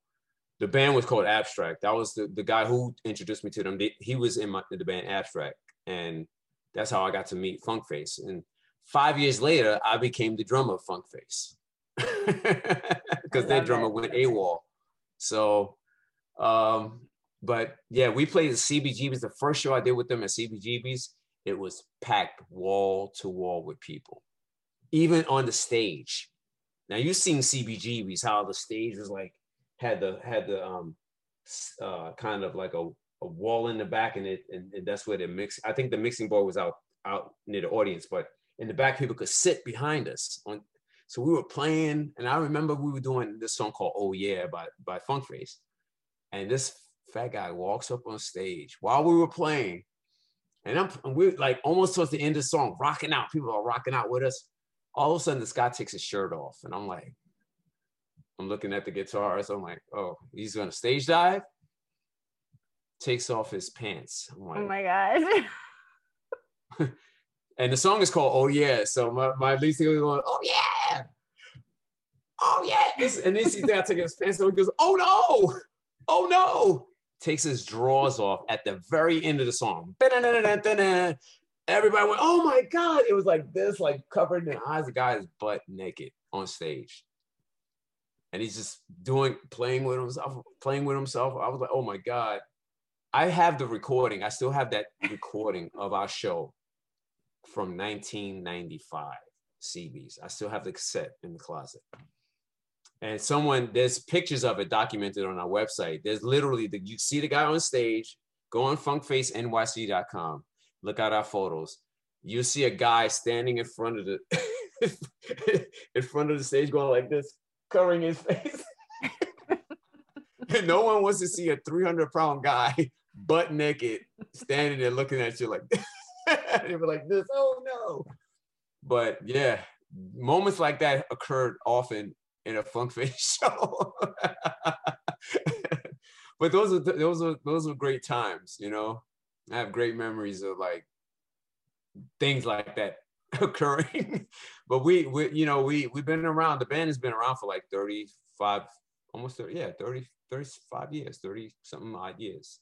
Speaker 2: the band was called Abstract. That was the, the guy who introduced me to them. He was in my, the band Abstract. And that's how I got to meet Funk Face. And five years later, I became the drummer of Funk Face because their drummer it. went AWOL. So, um, but yeah, we played the CBGBs. The first show I did with them at CBGBs, it was packed wall to wall with people, even on the stage. Now you've seen CBGBs, how the stage was like had the had the um uh kind of like a, a wall in the back and it and, and that's where the mix I think the mixing board was out out near the audience, but in the back people could sit behind us on so we were playing and I remember we were doing this song called Oh Yeah by by Funk Face. And this fat guy walks up on stage while we were playing. And I'm and we're like almost towards the end of the song, rocking out. People are rocking out with us. All of a sudden, this guy takes his shirt off, and I'm like, I'm looking at the guitar. So I'm like, oh, he's gonna stage dive. Takes off his pants.
Speaker 3: Oh like, oh my god.
Speaker 2: and the song is called Oh Yeah. So my, my lead singer going, Oh yeah. Oh yeah. And then he's there taking his pants off. He goes, Oh no. Oh no. Takes his drawers off at the very end of the song. Everybody went, Oh my God. It was like this, like covered in eyes. The guy is butt naked on stage and he's just doing playing with himself, playing with himself. I was like, oh my god, I have the recording. I still have that recording of our show from 1995 CBs. I still have the cassette in the closet. And someone, there's pictures of it documented on our website. There's literally the you see the guy on stage. Go on funkfacenyc.com. Look at our photos. You see a guy standing in front of the in front of the stage going like this covering his face. no one wants to see a 300 pound guy butt naked standing there looking at you like they were like this oh no but yeah moments like that occurred often in a funk face show but those are those are those are great times you know i have great memories of like things like that occurring. but we, we, you know, we we've been around. The band has been around for like 35, almost 30, yeah, 30, 35 years, 30 something odd years.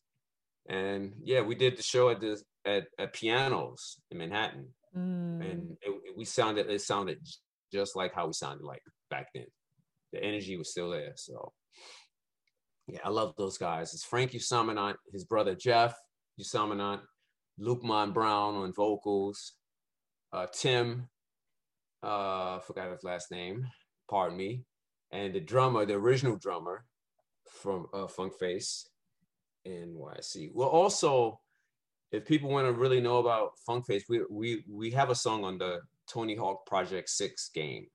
Speaker 2: And yeah, we did the show at the at, at pianos in Manhattan. Mm. And it, it, we sounded it sounded just like how we sounded like back then. The energy was still there. So yeah, I love those guys. It's Frank Usamanant, his brother Jeff Usamanant, Luke Mon Brown on vocals, uh, Tim, uh, forgot his last name, pardon me, and the drummer, the original drummer from uh, Funk Face NYC. Well, also, if people want to really know about Funk Face, we, we, we have a song on the Tony Hawk Project 6 game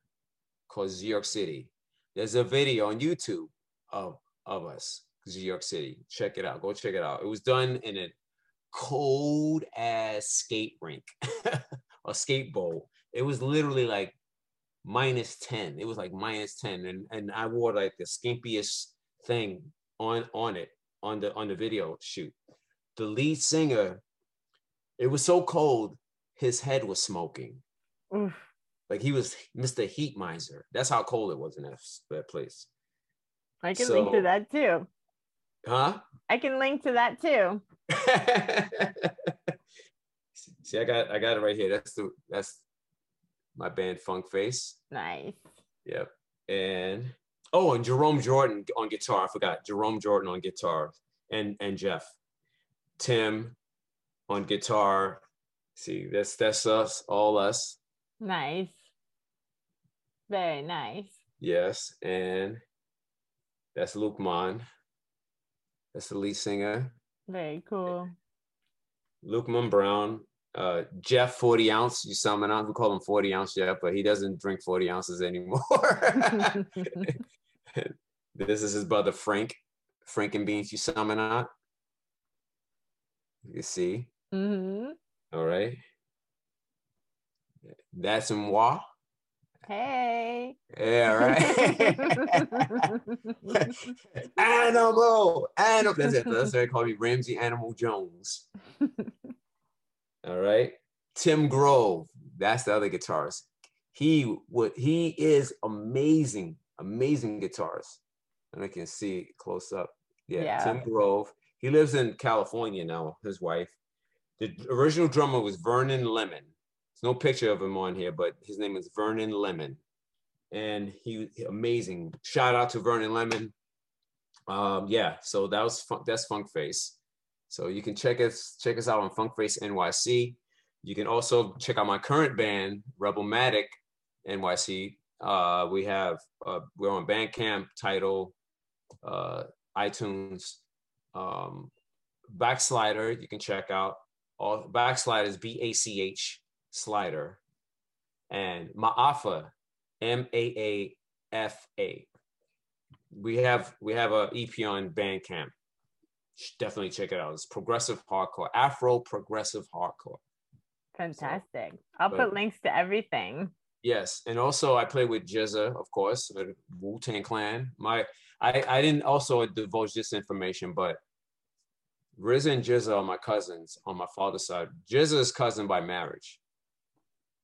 Speaker 2: called New York City. There's a video on YouTube of, of us, New York City. Check it out. Go check it out. It was done in a cold ass skate rink. a skate bowl. It was literally like minus 10. It was like minus 10. And and I wore like the skimpiest thing on on it on the on the video shoot. The lead singer, it was so cold, his head was smoking. Oof. Like he was Mr. Heat Miser. That's how cold it was in that, that place.
Speaker 3: I can so, link to that too.
Speaker 2: Huh?
Speaker 3: I can link to that too.
Speaker 2: See, I got I got it right here. That's the that's my band Funk Face.
Speaker 3: Nice.
Speaker 2: Yep. And oh, and Jerome Jordan on guitar. I forgot Jerome Jordan on guitar, and and Jeff, Tim, on guitar. See, that's that's us, all us.
Speaker 3: Nice. Very nice.
Speaker 2: Yes, and that's Luke Mon. That's the lead singer.
Speaker 3: Very cool.
Speaker 2: Luke Mon Brown uh, Jeff 40 ounce, you summon on, we call him 40 ounce Jeff, but he doesn't drink 40 ounces anymore. this is his brother Frank, Frank and Beans, you summon on. You see? Mm-hmm. All right. That's moi.
Speaker 3: Hey.
Speaker 2: Yeah, right. animal, animal. That's it. That's why they call me Ramsey Animal Jones. All right. Tim Grove, that's the other guitarist. He would he is amazing, amazing guitarist. and I can see close up. Yeah,
Speaker 3: Yeah.
Speaker 2: Tim Grove. He lives in California now. His wife. The original drummer was Vernon Lemon. No picture of him on here, but his name is Vernon Lemon, and he amazing. Shout out to Vernon Lemon. Um, yeah, so that was fun, that's Funk Face. So you can check us check us out on Funk Face NYC. You can also check out my current band, Rebelmatic NYC. Uh, we have uh, we're on Bandcamp, Tidal, uh, iTunes, um, Backslider. You can check out all Backslider is B A C H Slider, and Maafa, M A A F A. We have we have a EP on Bandcamp. Definitely check it out. It's progressive hardcore, Afro progressive hardcore.
Speaker 3: Fantastic. I'll
Speaker 2: but-
Speaker 3: put links to everything.
Speaker 2: Yes, and also I play with GZA, of course, Wu Tang Clan. My I I didn't also divulge this information, but RZA and GZA are my cousins on my father's side. GZA is cousin by marriage.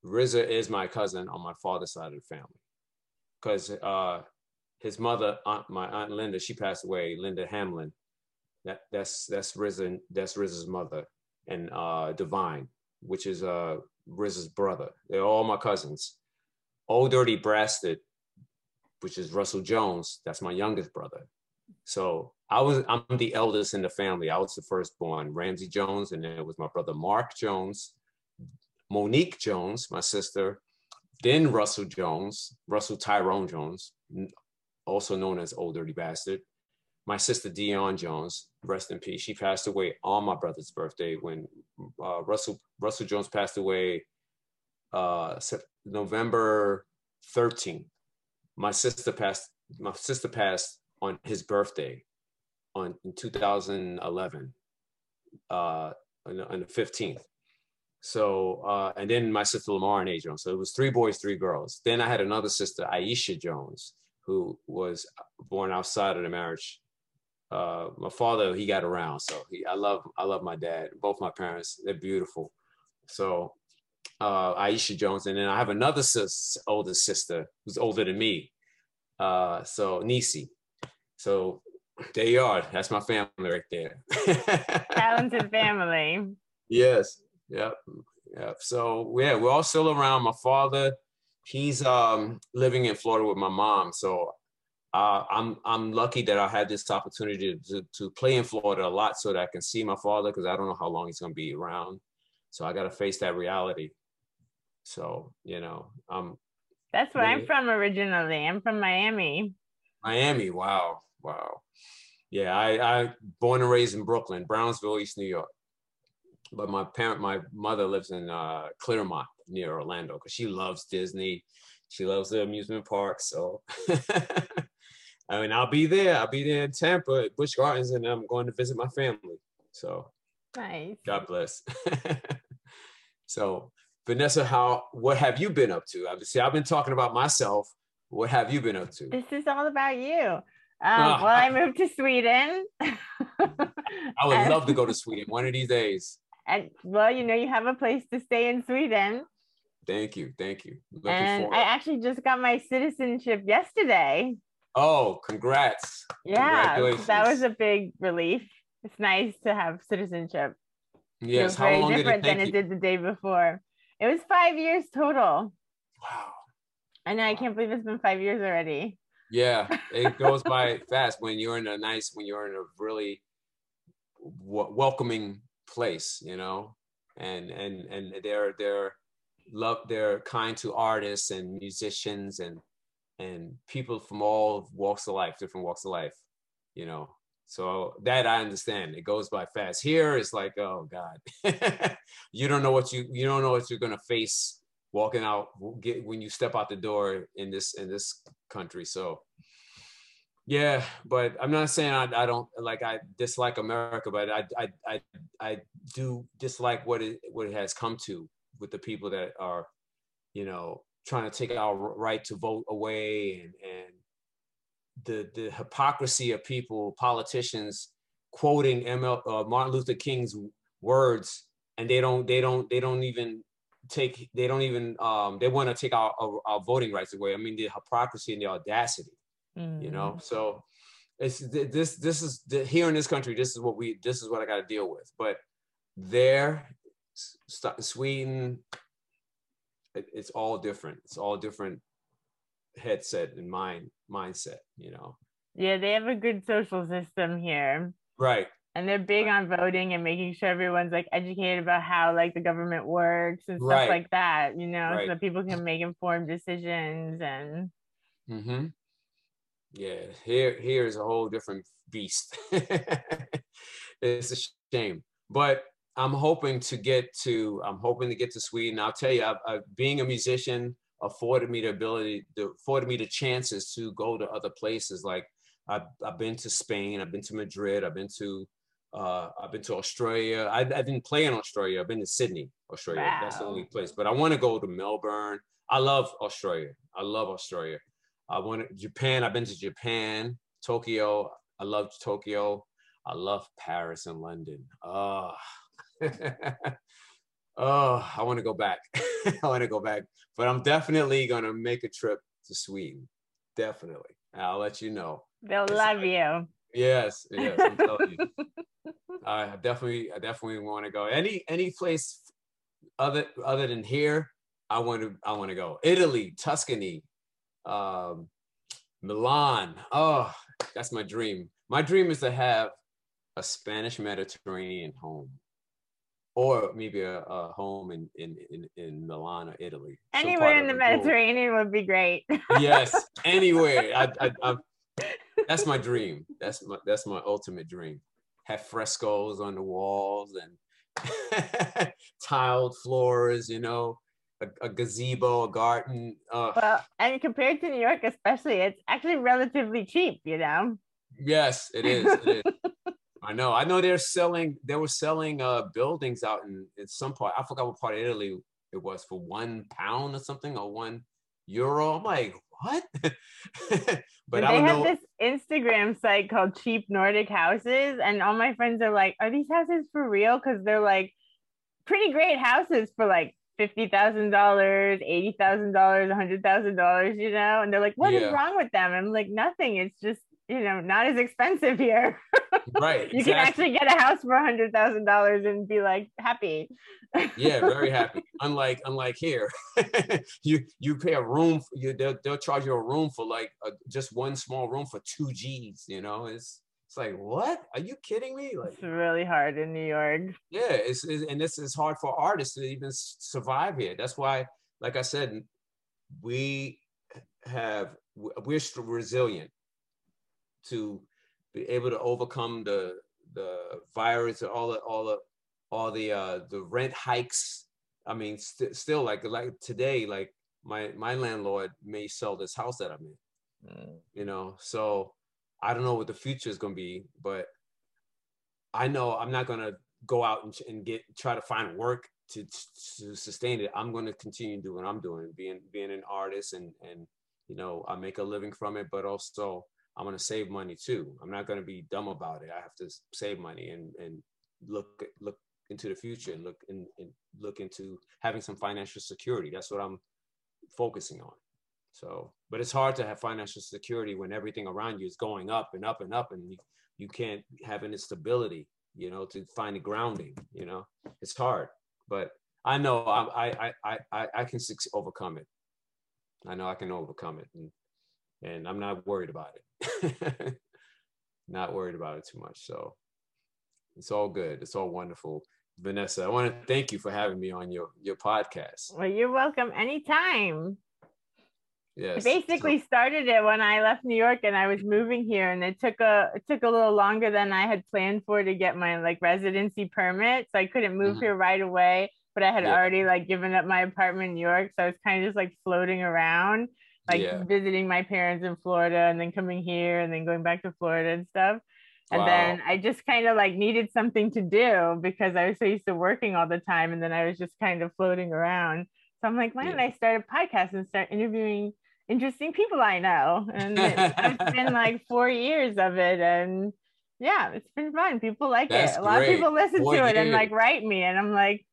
Speaker 2: RZA is my cousin on my father's side of the family, because uh, his mother, aunt, my aunt Linda, she passed away. Linda Hamlin, that that's that's RZA, that's RZA's mother, and uh, Divine, which is uh RZA's brother. They're all my cousins. Old Dirty Bastard, which is Russell Jones, that's my youngest brother. So I was I'm the eldest in the family. I was the firstborn, Ramsey Jones, and then it was my brother Mark Jones, Monique Jones, my sister, then Russell Jones, Russell Tyrone Jones, also known as Old Dirty Bastard. My sister Dion Jones, rest in peace. She passed away on my brother's birthday when uh, Russell Russell Jones passed away uh, November 13th. My sister passed. My sister passed on his birthday, on in 2011, uh, on on the 15th. So uh, and then my sister Lamar and A Jones. So it was three boys, three girls. Then I had another sister, Aisha Jones, who was born outside of the marriage. Uh, my father, he got around, so he, I love, I love my dad. Both my parents, they're beautiful. So uh, Aisha Jones, and then I have another sis, older sister who's older than me. Uh, so Nisi. So there you are. That's my family right there.
Speaker 3: Talented family.
Speaker 2: yes. Yep. Yep. So yeah, we're all still around. My father, he's um, living in Florida with my mom. So uh, I'm I'm lucky that I had this opportunity to, to play in Florida a lot so that I can see my father because I don't know how long he's gonna be around. So I got to face that reality. So you know, um,
Speaker 3: That's where I'm from originally. I'm from Miami.
Speaker 2: Miami. Wow, wow. Yeah, I I born and raised in Brooklyn, Brownsville, East New York. But my parent, my mother lives in uh, Clermont near Orlando because she loves Disney. She loves the amusement parks. So, I mean, I'll be there. I'll be there in Tampa at Busch Gardens, and I'm going to visit my family. So,
Speaker 3: Nice.
Speaker 2: God bless. so, Vanessa, how what have you been up to? Obviously, I've been talking about myself. What have you been up to?
Speaker 3: This is all about you. Um,
Speaker 2: Ah.
Speaker 3: well, I moved to Sweden.
Speaker 2: I would love to go to Sweden one of these days.
Speaker 3: And well, you know, you have a place to stay in Sweden.
Speaker 2: Thank you, thank you. Looking
Speaker 3: and
Speaker 2: forward.
Speaker 3: I actually just got my citizenship yesterday.
Speaker 2: oh, congrats!
Speaker 3: Yeah, that was a big relief. It's nice to have citizenship. it
Speaker 2: Yes. How
Speaker 3: very
Speaker 2: long did it
Speaker 3: different than it did the day before. It was five years total.
Speaker 2: Wow.
Speaker 3: I know I can't believe it's been five years already.
Speaker 2: Yeah, it goes by fast when you're in a nice, when you're in a really w- welcoming place, you know, and and and they're they're love they're kind to artists and musicians and and people from all walks of life, different walks of life, you know. So that I understand. It goes by fast. Here it's like, oh God, you don't know what you you don't know what you're gonna face walking out get when you step out the door in this in this country. So yeah, but I'm not saying I, I don't like I dislike America, but I I I I do dislike what it what it has come to with the people that are, you know, trying to take our right to vote away and and the the hypocrisy of people, politicians quoting ML, uh, Martin Luther King's words, and they don't they don't they don't even take they don't even um they want to take our, our our voting rights away. I mean the hypocrisy and the audacity you know so it's this this is here in this country. This is what we this is what I got to deal with. But there, Sweden, it, it's all different. It's all different headset and mind mindset. You know.
Speaker 3: Yeah, they have a good social system here.
Speaker 2: Right.
Speaker 3: And they're big on voting and making sure everyone's like educated about how like the government works and stuff right. like that, you know, right. so people can make informed decisions and
Speaker 2: mm-hmm. Yeah, here here is a whole different beast. it's a shame. But I'm hoping to get to I'm hoping to get to Sweden. I'll tell you, I, I, being a musician afforded me the ability, the, afforded me the chances to go to other places like I've, I've been to Spain, I've been to Madrid, I've been to uh, I've been to Australia. I, I didn't play in Australia. I've been to Sydney, Australia. Wow. That's the only place. But I want to go to Melbourne. I love Australia. I love Australia. I want to, Japan. I've been to Japan, Tokyo. I love Tokyo. I love Paris and London. Oh, oh, I want to go back. I want to go back. But I'm definitely gonna make a trip to Sweden. Definitely. I'll let you know.
Speaker 3: They'll love you.
Speaker 2: Yes, yes. I'm telling you. I definitely, I definitely want to go. Any any place other other than here, I want to I want to go. Italy, Tuscany, um, Milan. Oh, that's my dream. My dream is to have a Spanish Mediterranean home, or maybe a, a home in, in in in Milan or Italy.
Speaker 3: Anywhere in the Mediterranean would be great.
Speaker 2: yes, anywhere. I, I, I, that's my dream. That's my that's my ultimate dream. Have frescoes on the walls and tiled floors, you know, a, a, gazebo, a garden.
Speaker 3: Uh, well, and compared to New York, especially, it's actually relatively cheap, you know.
Speaker 2: Yes, it is. It is. I know. I know they're selling. They were selling uh buildings out in in some part. I forgot what part of Italy it was for one pound or something or one euro. I'm like, what?
Speaker 3: but they have know. this Instagram site called Cheap Nordic Houses, and all my friends are like, "Are these houses for real?" Because they're like pretty great houses for like fifty thousand dollars, eighty thousand dollars, a hundred thousand dollars, you know. And they're like, "What yeah. is wrong with them?" I'm like, "Nothing. It's just you know not as expensive here."
Speaker 2: right.
Speaker 3: you exactly. can actually get a house for a hundred thousand dollars and be like happy.
Speaker 2: yeah, very happy. Unlike unlike here, you you pay a room. You they'll, they'll charge you a room for like a, just one small room for two G's. You know, it's it's like what? Are you kidding me? Like
Speaker 3: it's really hard in New York.
Speaker 2: Yeah, it's, it's and this is hard for artists to even survive here. That's why, like I said, we have we're resilient to be able to overcome the the virus, and all the all the all the uh, the rent hikes. I mean, st- still like like today, like my my landlord may sell this house that I'm in. Mm. You know, so I don't know what the future is going to be, but I know I'm not going to go out and, and get try to find work to, to sustain it. I'm going to continue doing what I'm doing, being being an artist, and and you know I make a living from it, but also I'm going to save money too. I'm not going to be dumb about it. I have to save money and and look look into the future and look and, and look into having some financial security. That's what I'm focusing on. So, but it's hard to have financial security when everything around you is going up and up and up, and you, you can't have any stability, you know, to find a grounding. You know, it's hard, but I know I I I I, I can overcome it. I know I can overcome it, and and I'm not worried about it. not worried about it too much. So it's all good. It's all wonderful. Vanessa, I want to thank you for having me on your your podcast.
Speaker 3: Well, you're welcome anytime. Yes. I basically so, started it when I left New York and I was moving here and it took a it took a little longer than I had planned for to get my like residency permit. So I couldn't move mm-hmm. here right away, but I had yeah. already like given up my apartment in New York. So I was kind of just like floating around like yeah. visiting my parents in Florida and then coming here and then going back to Florida and stuff. And wow. then I just kind of like needed something to do because I was so used to working all the time. And then I was just kind of floating around. So I'm like, why don't I start a podcast and start interviewing interesting people I know? And it, has been like four years of it. And yeah, it's been fun. People like That's it. A lot great. of people listen to it and like write me. And I'm like,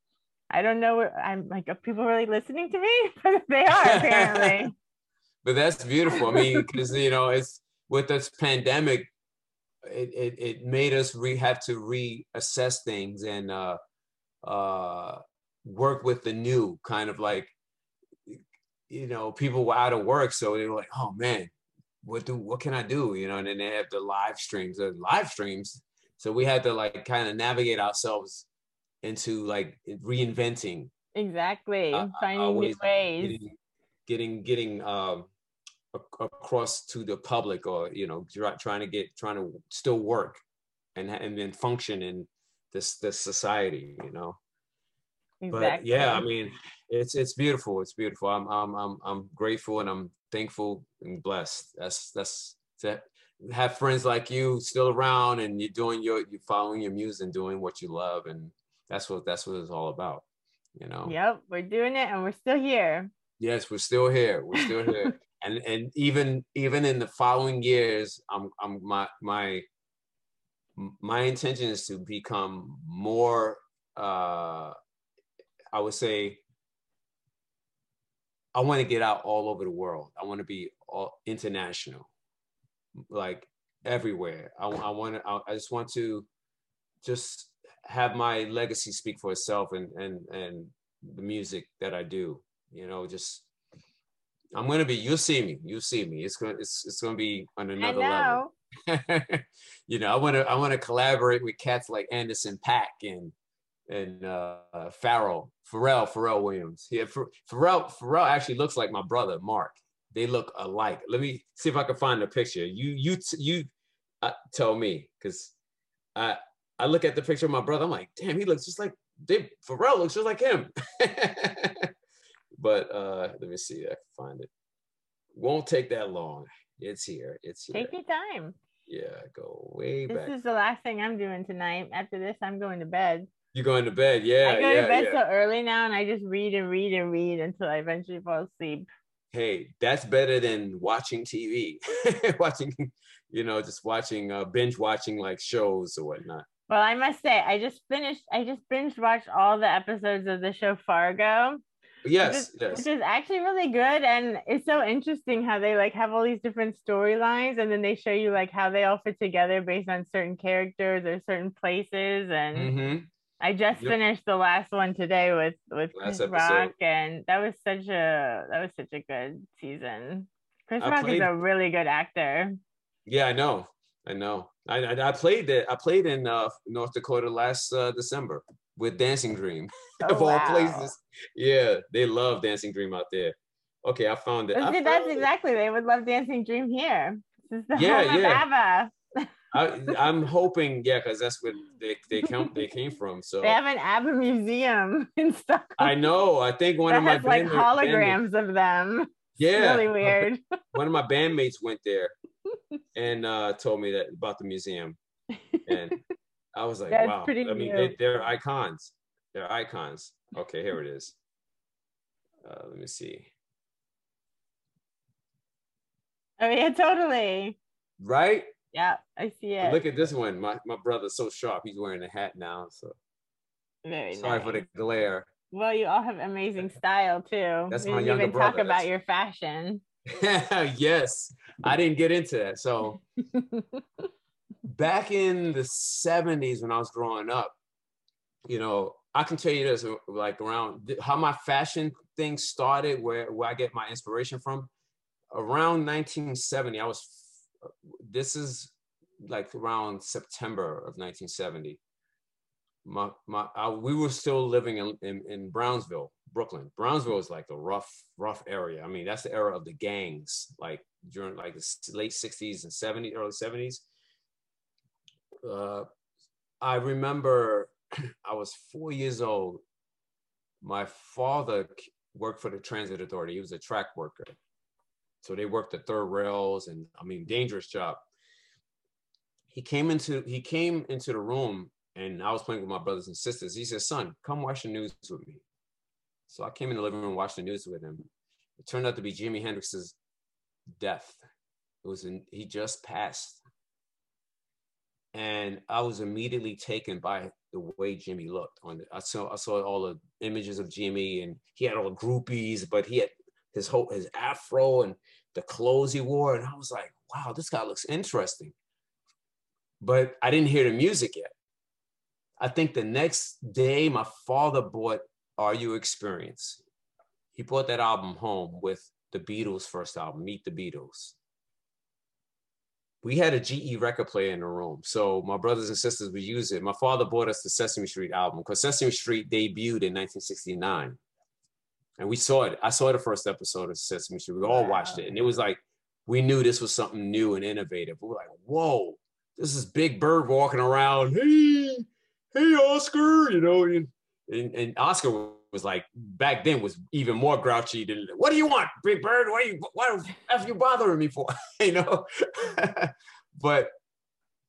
Speaker 3: I don't know. I'm like, are people really listening to me? But they are apparently
Speaker 2: but that's beautiful. I mean, because you know, it's with this pandemic, it, it, it made us re have to reassess things and uh, uh, work with the new kind of like, you know, people were out of work. So they were like, oh man, what do, what can I do? You know, and then they have the live streams, the live streams. So we had to like kind of navigate ourselves into like reinventing.
Speaker 3: Exactly. Uh, Finding new ways.
Speaker 2: Getting, getting, getting um, across to the public or you know trying to get trying to still work and and then function in this this society you know exactly. but yeah i mean it's it's beautiful it's beautiful. I'm, I'm i'm i'm grateful and i'm thankful and blessed. That's that's to have friends like you still around and you're doing your you're following your muse and doing what you love and that's what that's what it's all about you know?
Speaker 3: Yep we're doing it and we're still here.
Speaker 2: Yes we're still here we're still here. And and even even in the following years i'm i'm my my my intention is to become more uh i would say i want to get out all over the world i want to be all international like everywhere i, I want to I, I just want to just have my legacy speak for itself and and and the music that i do you know just I'm gonna be. You'll see me. You'll see me. It's gonna. It's it's gonna be on another level. you know, I want to. I want to collaborate with cats like Anderson .Paak and and uh, Pharrell, Pharrell, Pharrell Williams. Yeah, Pharrell. Pharrell actually looks like my brother Mark. They look alike. Let me see if I can find a picture. You you you uh, tell me because I I look at the picture of my brother. I'm like, damn, he looks just like. They, Pharrell looks just like him. But uh, let me see. I can find it. Won't take that long. It's here. It's here.
Speaker 3: Take your time.
Speaker 2: Yeah, go way
Speaker 3: this
Speaker 2: back.
Speaker 3: This is the last thing I'm doing tonight. After this, I'm going to bed.
Speaker 2: You're going to bed, yeah.
Speaker 3: I go
Speaker 2: yeah,
Speaker 3: to bed
Speaker 2: yeah.
Speaker 3: so early now, and I just read and read and read until I eventually fall asleep.
Speaker 2: Hey, that's better than watching TV. watching, you know, just watching, uh, binge watching like shows or whatnot.
Speaker 3: Well, I must say, I just finished. I just binge watched all the episodes of the show Fargo.
Speaker 2: Yes,
Speaker 3: which
Speaker 2: is, yes.
Speaker 3: Which is actually really good. And it's so interesting how they like have all these different storylines and then they show you like how they all fit together based on certain characters or certain places. And
Speaker 2: mm-hmm.
Speaker 3: I just yep. finished the last one today with with last Chris episode. Rock, and that was such a that was such a good season. Chris I Rock played, is a really good actor.
Speaker 2: Yeah, I know. I know. I I, I played it. I played in uh, North Dakota last uh, December with Dancing Dream oh, of all places. Yeah, they love Dancing Dream out there. Okay, I found it. I
Speaker 3: found
Speaker 2: that's
Speaker 3: it. exactly. They would love Dancing Dream here. This is the yeah, yeah.
Speaker 2: I, am hoping, yeah, because that's where they they come they came from. So
Speaker 3: they have an ABBA museum in Stockholm.
Speaker 2: I know. I think one
Speaker 3: that
Speaker 2: of my
Speaker 3: has, like holograms of them.
Speaker 2: Yeah,
Speaker 3: it's really weird.
Speaker 2: one of my bandmates went there and uh, told me that about the museum, and I was like, That's wow. I mean, they, they're icons. They're icons. Okay, here it is. Uh, let me see.
Speaker 3: Oh yeah, totally.
Speaker 2: Right?
Speaker 3: Yeah, I see it.
Speaker 2: Look at this one. My my brother's so sharp. He's wearing a hat now. So
Speaker 3: very
Speaker 2: sorry
Speaker 3: nice.
Speaker 2: for the glare.
Speaker 3: Well, you all have amazing style too.
Speaker 2: That's
Speaker 3: we
Speaker 2: my younger
Speaker 3: even
Speaker 2: brother.
Speaker 3: talk about your fashion.
Speaker 2: yes, I didn't get into that. So back in the 70s when I was growing up, you know, I can tell you this like around how my fashion thing started, where, where I get my inspiration from. Around 1970, I was, this is like around September of 1970. My, my, I, we were still living in, in, in Brownsville, Brooklyn. Brownsville is like a rough, rough area. I mean, that's the era of the gangs, like during like the late 60s and 70s, early 70s uh, I remember I was four years old. My father worked for the transit authority. He was a track worker. So they worked the third rails and I mean dangerous job. He came into he came into the room and I was playing with my brothers and sisters. He said, son, come watch the news with me. So I came in the living room, and watched the news with him. It turned out to be Jimi Hendrix's death. It was in, he just passed and I was immediately taken by the way Jimi looked. On I saw I saw all the images of Jimi, and he had all the groupies, but he had his whole his afro and the clothes he wore, and I was like, wow, this guy looks interesting. but I didn't hear the music yet. I think the next day, my father bought Are You Experience. He brought that album home with the Beatles' first album, Meet the Beatles. We had a GE record player in the room, so my brothers and sisters would use it. My father bought us the Sesame Street album because Sesame Street debuted in 1969, and we saw it. I saw the first episode of Sesame Street. We all watched it, and it was like we knew this was something new and innovative. We were like, "Whoa, this is Big Bird walking around. Hey, hey, Oscar," you know, and, and, and Oscar was like back then was even more grouchy than what do you want, Big Bird? What are you what are you bothering me for? you know? but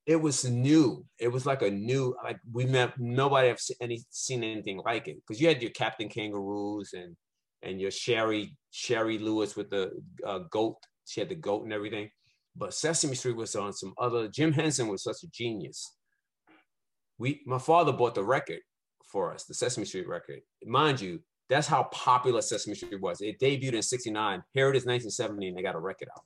Speaker 2: it was new. It was like a new, like we met nobody have seen, any, seen anything like it. Because you had your Captain Kangaroos and and your Shari Shari Lewis with the uh, goat. She had the goat and everything. But Sesame Street was on some other. Jim Henson was such a genius. We, my father bought the record for us, the Sesame Street record. Mind you, that's how popular Sesame Street was. It debuted in 69. Here it is, 1970, and they got a record out.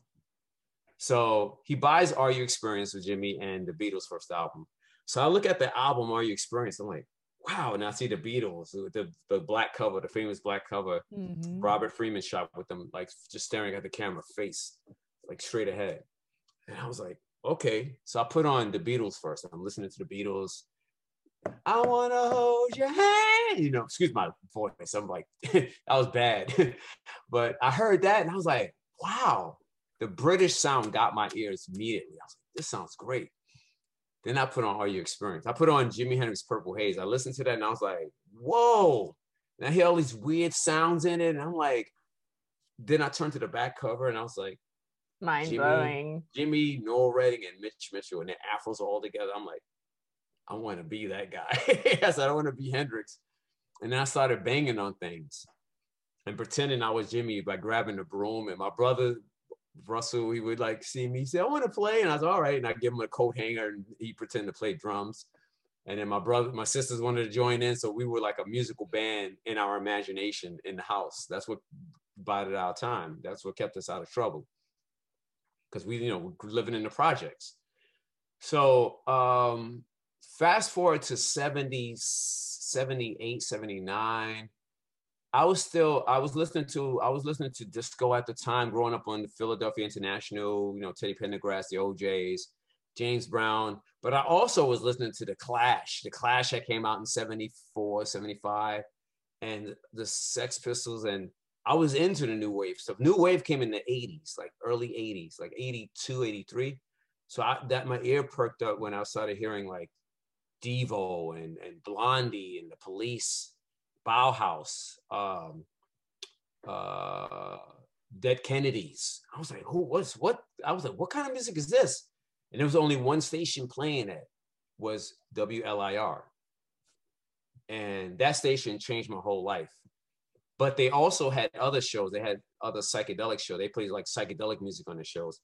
Speaker 2: So he buys Are You Experience with Jimi and the Beatles' first album. So I look at the album Are You Experience, I'm like, wow. And I see the Beatles, the, the black cover, the famous black cover, mm-hmm. Robert Freeman shot with them, like just staring at the camera face, like straight ahead. And I was like, okay. So I put on the Beatles first. I'm listening to the Beatles. I want to hold your hand. You know, excuse my voice. I'm like, that was bad. but I heard that and I was like, wow, the British sound got my ears immediately. I was like, this sounds great. Then I put on All You Experience? I put on Jimi Hendrix Purple Haze. I listened to that and I was like, whoa. And I hear all these weird sounds in it. And I'm like, then I turned to the back cover and I was like,
Speaker 3: mind blowing.
Speaker 2: Jimi, Noel Redding, and Mitch Mitchell, and the afros all together. I'm like, I want to be that guy. Yes, I I want to be Hendrix. And then I started banging on things and pretending I was Jimi by grabbing the broom. And my brother, Russell, he would like see me say, I want to play. And I was all right. And I give him a coat hanger and he pretend to play drums. And then my brother, my sisters wanted to join in. So we were like a musical band in our imagination in the house. That's what bided our time. That's what kept us out of trouble. Because we, you know, we're living in the projects. So um, fast forward to 70, 78, 79. I was still, I was listening to, I was listening to disco at the time, growing up on the Philadelphia International, you know, Teddy Pendergrass, the O'Jays, James Brown. But I also was listening to The Clash. The Clash that came out in 74, 75, and the Sex Pistols. And I was into the new wave stuff. New wave came in the 80s, like early 80s, like 82, 83. So I, that my ear perked up when I started hearing like Devo and, and Blondie and the Police, Bauhaus, um, uh, Dead Kennedys. I was like, who was what? I was like, what kind of music is this? And there was only one station playing it was WLIR. And that station changed my whole life. But they also had other shows. They had other psychedelic shows. They played like psychedelic music on the shows.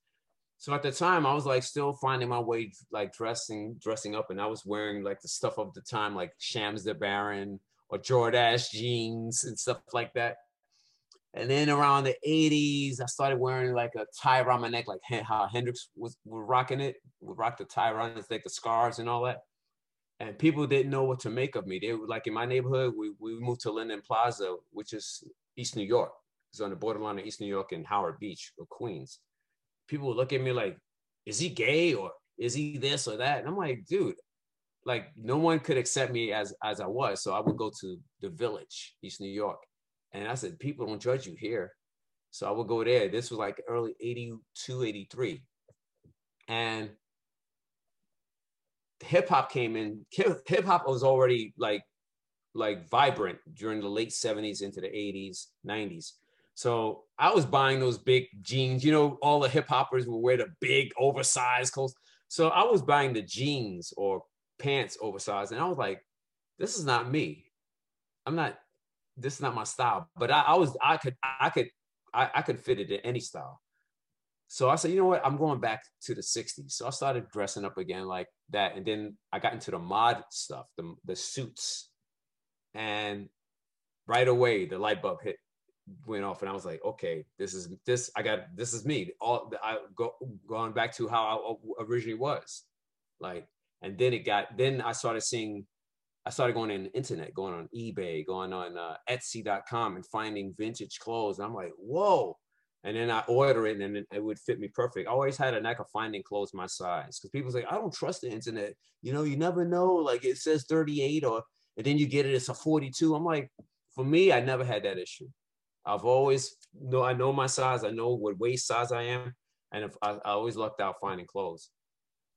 Speaker 2: So at the time, I was like still finding my way, like dressing, dressing up, and I was wearing like the stuff of the time, like Chams de Baron or Jordache jeans and stuff like that. And then around the 80s, I started wearing like a tie around my neck, like how Hendrix was, was rocking it, would rock the tie around his like the scarves and all that. And people didn't know what to make of me. They were like in my neighborhood, we, we moved to Linden Plaza, which is East New York. It's on the borderline of East New York and Howard Beach or Queens people would look at me like, is he gay or is he this or that? And I'm like, dude, like no one could accept me as as I was. So I would go to the village, East New York. And I said, people don't judge you here. So I would go there. This was like early 82, 83. And hip hop came in. Hip hop was already like like vibrant during the late 70s into the 80s, 90s. So I was buying those big jeans. You know, all the hip hoppers will wear the big oversized clothes. So I was buying the jeans or pants oversized, and I was like, "This is not me. I'm not. This is not my style." But I, I was, I could, I could, I, I could fit it in any style. So I said, you know what? I'm going back to the 60s. So I started dressing up again like that. And then I got into the mod stuff, the, the suits. And right away, the light bulb hit went off and I was like, okay, this is this I got this is me. All I go going back to how I originally was. Like, and then it got, then I started seeing, I started going on the internet, going on eBay, going on uh, Etsy.com and finding vintage clothes. And I'm like, whoa. And then I order it and it would fit me perfect. I always had a knack of finding clothes my size because people say, I don't trust the internet. You know, you never know. Like it says 38 or, and then you get it, it's a 42. I'm like, for me, I never had that issue. I've always know I know my size. I know what waist size I am, and if I, I always lucked out finding clothes.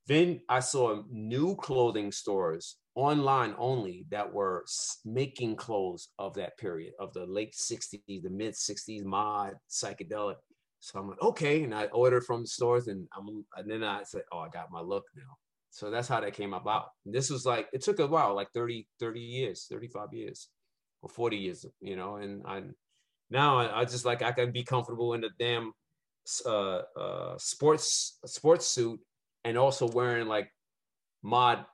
Speaker 2: Then I saw new clothing stores online only that were making clothes of that period of the late 60s, the mid 60s, mod, psychedelic. So I'm like, okay. And I ordered from the stores and I'm and then I said, oh, I got my look now. So that's how that came about. And this was like, it took a while, like 30, 30 years, 35 years or 40 years, you know, and I now I, I just like I can be comfortable in a damn uh, uh, sports sports suit and also wearing like mod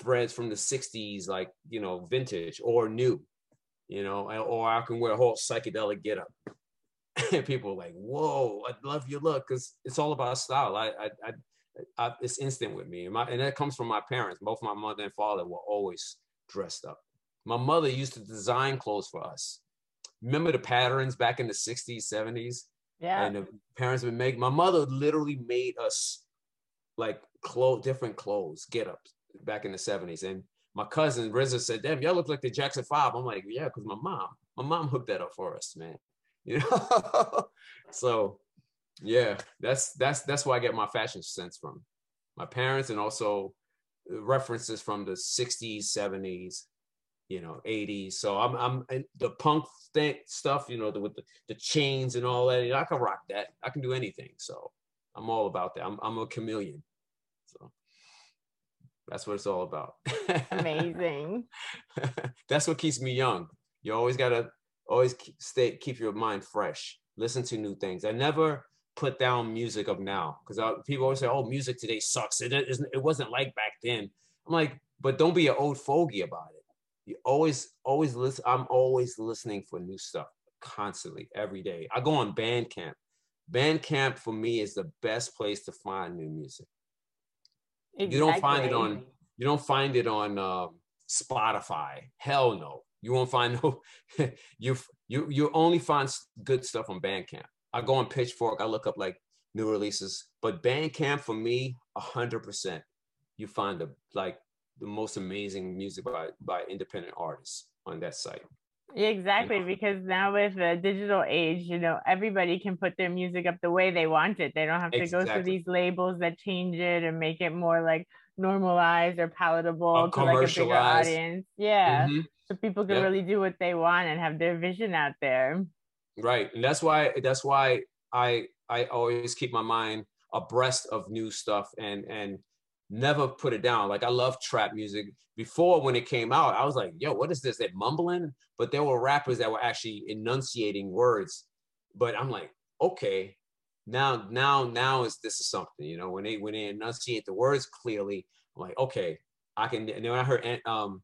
Speaker 2: threads from the 60s like you know vintage or new you know or i can wear a whole psychedelic get up and people are like whoa i love your look because it's all about style. I, I, I, I, it's instant with me. And, my, and that comes from my parents. Both my mother and father were always dressed up. My mother used to design clothes for us. Remember the patterns back in the 60s 70s
Speaker 3: yeah.
Speaker 2: And the parents would make my mother literally made us like clothes different clothes get ups back in the 70s and my cousin Rizza said damn y'all look like the Jackson 5 I'm like yeah because my mom my mom hooked that up for us man. You know? So yeah that's that's that's where I get my fashion sense from. My parents and also uh, references from the 60s 70s you know 80s so i'm i'm the punk thing stuff you know the, with the, the chains and all that you know, i can rock that. I can do anything so i'm all about that. I'm, I'm a chameleon. So that's what it's all about.
Speaker 3: Amazing.
Speaker 2: That's what keeps me young. You always gotta always keep, stay keep your mind fresh. Listen to new things. I never put down music of now because uh, people always say oh music today sucks. It, it, it wasn't like back then. I'm like but don't be an old fogey about it. You always always listen i'm always listening for new stuff constantly every day. I go on bandcamp bandcamp for me is the best place to find new music exactly. you don't find it on you don't find it on um, spotify hell no you won't find no you you you only find good stuff on bandcamp i go on pitchfork i look up like new releases but bandcamp for me 100% you find the like the most amazing music by by independent artists on that site.
Speaker 3: Exactly, because now with the digital age, you know, everybody can put their music up the way they want it. They don't have to exactly. go through these labels that change it and make it more like normalized or palatable uh, to like a bigger audience. Yeah. Mm-hmm. So people can really do what they want and have their vision out there.
Speaker 2: Right. And that's why that's why I I always keep my mind abreast of new stuff and and never put it down. Like I love trap music. Before when it came out, I was like, yo, what is this? They're mumbling, but there were rappers that were actually enunciating words. But I'm like, okay, now, now, now is this is something, you know, when they when they enunciate the words clearly, I'm like, okay, I can and then when I heard um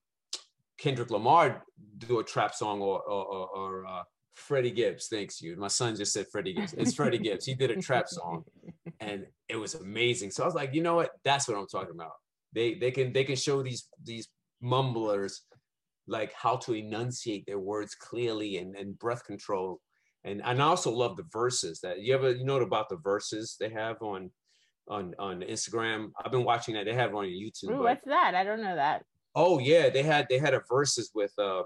Speaker 2: Kendrick Lamar do a trap song or or, or, or uh, Freddie Gibbs, thanks you. My son just said Freddie Gibbs. It's Freddie Gibbs. He did a trap song and it was amazing. So I was like, you know what? That's what I'm talking about. They they can they can show these these mumblers like how to enunciate their words clearly and, and breath control. And, and I also love the Verzuz that you ever you know about the Verzuz they have on on on Instagram. I've been watching that. They have on YouTube.
Speaker 3: Ooh, what's that? I don't know that.
Speaker 2: Oh yeah, they had they had a Verzuz with uh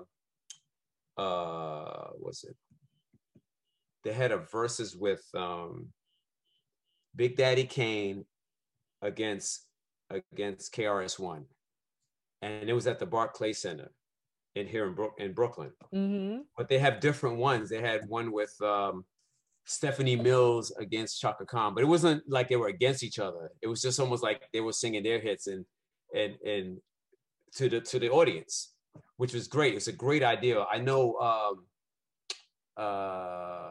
Speaker 2: uh what's it? They had a Verzuz with um Big Daddy Kane against against KRS One, and it was at the Barclay Center in here in, Bro- in Brooklyn.
Speaker 3: Mm-hmm.
Speaker 2: But they have different ones. They had one with um, Stephanie Mills against Chaka Khan, but it wasn't like they were against each other. It was just almost like they were singing their hits and and and to the to the audience, which was great. It's a great idea. I know um, uh,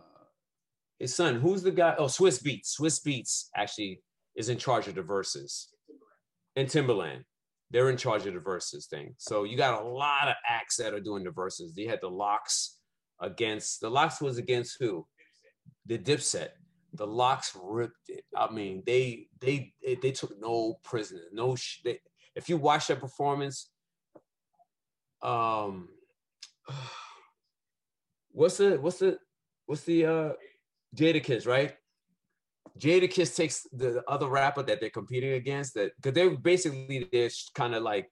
Speaker 2: his son, who's the guy? Oh, Swizz Beatz. Swizz Beatz actually is in charge of the Verzuz. And Timbaland. They're in charge of the Verzuz thing. So you got a lot of acts that are doing the Verzuz. They had the LOX against the LOX was against who? The Dipset. the LOX ripped it. I mean, they they they took no prisoners, no. Sh- they, if you watch that performance, um, what's the what's the what's the uh Jadakiss, right? Jadakiss takes the other rapper that they're competing against that because they're basically they're kind of like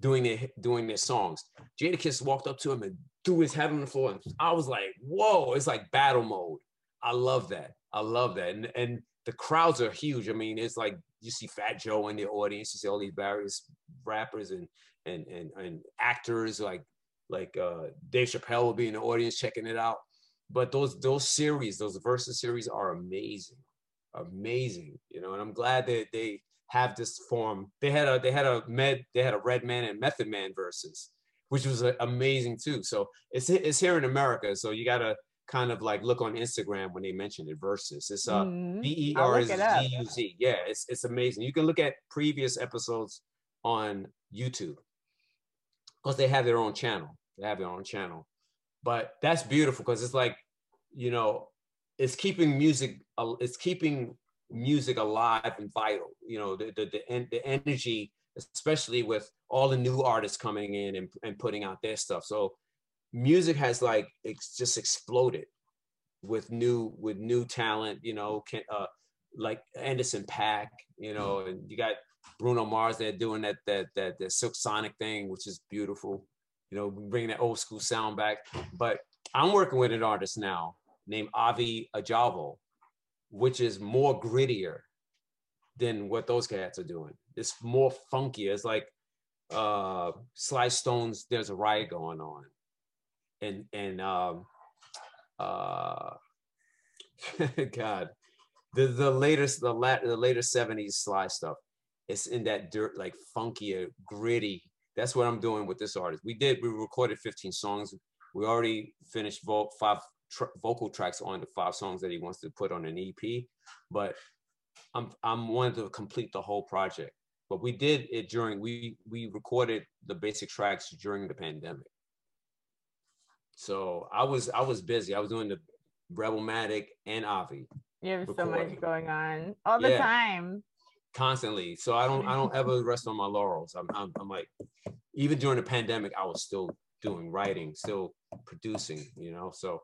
Speaker 2: doing their doing their songs. Jadakiss walked up to him and threw his head on the floor. And I was like, whoa, it's like battle mode. I love that. I love that. And and the crowds are huge. I mean, it's like you see Fat Joe in the audience, you see all these various rappers and and and, and actors like like uh, Dave Chappelle will be in the audience checking it out. But those those series, those Verzuz series are amazing, amazing. You know, and I'm glad that they have this form. They had a they had a med they had a Redman and Method Man Verzuz, which was uh, amazing too. So it's it's here in America. So you gotta kind of like look on Instagram when they mention it Verzuz. It's uh. B E
Speaker 3: I'll
Speaker 2: R Z
Speaker 3: it
Speaker 2: U Z. Yeah, it's it's amazing. You can look at previous episodes on YouTube because they have their own channel. They have their own channel, but that's beautiful because it's like, you know, it's keeping music. It's keeping music alive and vital. You know, the the the, the energy, especially with all the new artists coming in and, and putting out their stuff. So music has like it's just exploded with new with new talent. You know, can, uh, like Anderson .Paak. You know, and you got Bruno Mars. They're doing that that that that Silk Sonic thing, which is beautiful. You know, bringing that old school sound back. But I'm working with an artist now named Avi Ajavo, which is more grittier than what those cats are doing. It's more funky. It's like uh Sly Stones. There's a riot going on, and and um uh God, the the latest the lat the later '70s Sly stuff. It's in that dirt like funkier, gritty. That's what I'm doing with this artist. We did we recorded 15 songs. We already finished vo- five tr- vocal tracks on the five songs that he wants to put on an EP, but I'm I'm wanting to complete the whole project. But we did it during we we recorded the basic tracks during the pandemic. So I was I was busy. I was doing the Rebelmatic and Avi
Speaker 3: You have so much going on all the
Speaker 2: Yeah.
Speaker 3: time.
Speaker 2: Constantly. So I don't I don't ever rest on my laurels. I'm, I'm I'm like even during the pandemic, I was still doing writing, still producing. You know, so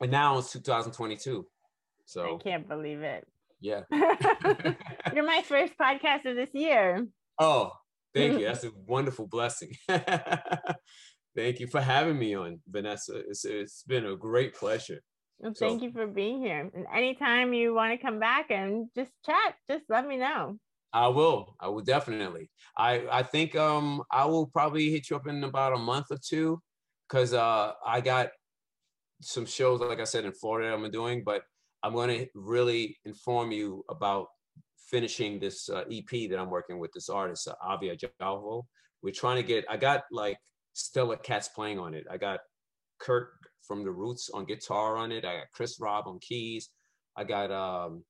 Speaker 2: and now it's 2022. So I
Speaker 3: can't believe it.
Speaker 2: yeah.
Speaker 3: You're my first podcast of this year.
Speaker 2: Oh, thank you. That's a wonderful blessing. thank you for having me on, Vanessa. It's, it's been a great pleasure.
Speaker 3: Well,
Speaker 2: So-
Speaker 3: thank you for being here. And anytime you want to come back and just chat, just let me know.
Speaker 2: I will. I will definitely. I I think um I will probably hit you up in about a month or two, cause uh I got some shows like I said in Florida I'm doing, but I'm gonna really inform you about finishing this uh, EP that I'm working with this artist uh, Avia Jalvo. We're trying to get. I got like Stella cats playing on it. I got Kirk from the Roots on guitar on it. I got Chris Rob on keys. I got um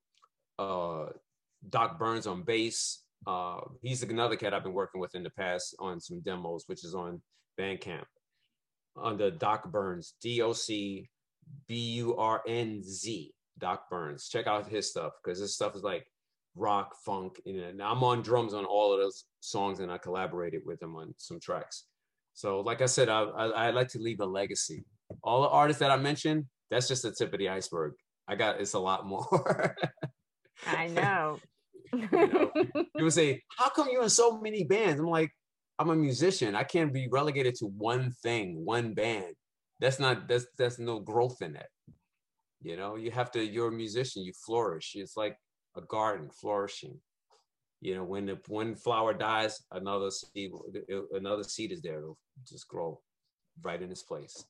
Speaker 2: uh Doc Burnz on bass. Uh, he's another cat I've been working with in the past on some demos, which is on Bandcamp under Doc Burnz, D O C B U R N Z, Doc Burnz. Check out his stuff because his stuff is like rock, funk. You know, and I'm on drums on all of those songs, and I collaborated with him on some tracks. So, like I said, I, I, I like to leave a legacy. All the artists that I mentioned, that's just the tip of the iceberg. I got it's a lot more.
Speaker 3: I know.
Speaker 2: know, People say, "How come you're in so many bands?" I'm like, "I'm a musician. I can't be relegated to one thing, one band. That's not that's that's no growth in it. You know, you have to. You're a musician. You flourish. It's like a garden flourishing. You know, when the one flower dies, another seed another seed is there. It'll just grow right in its place.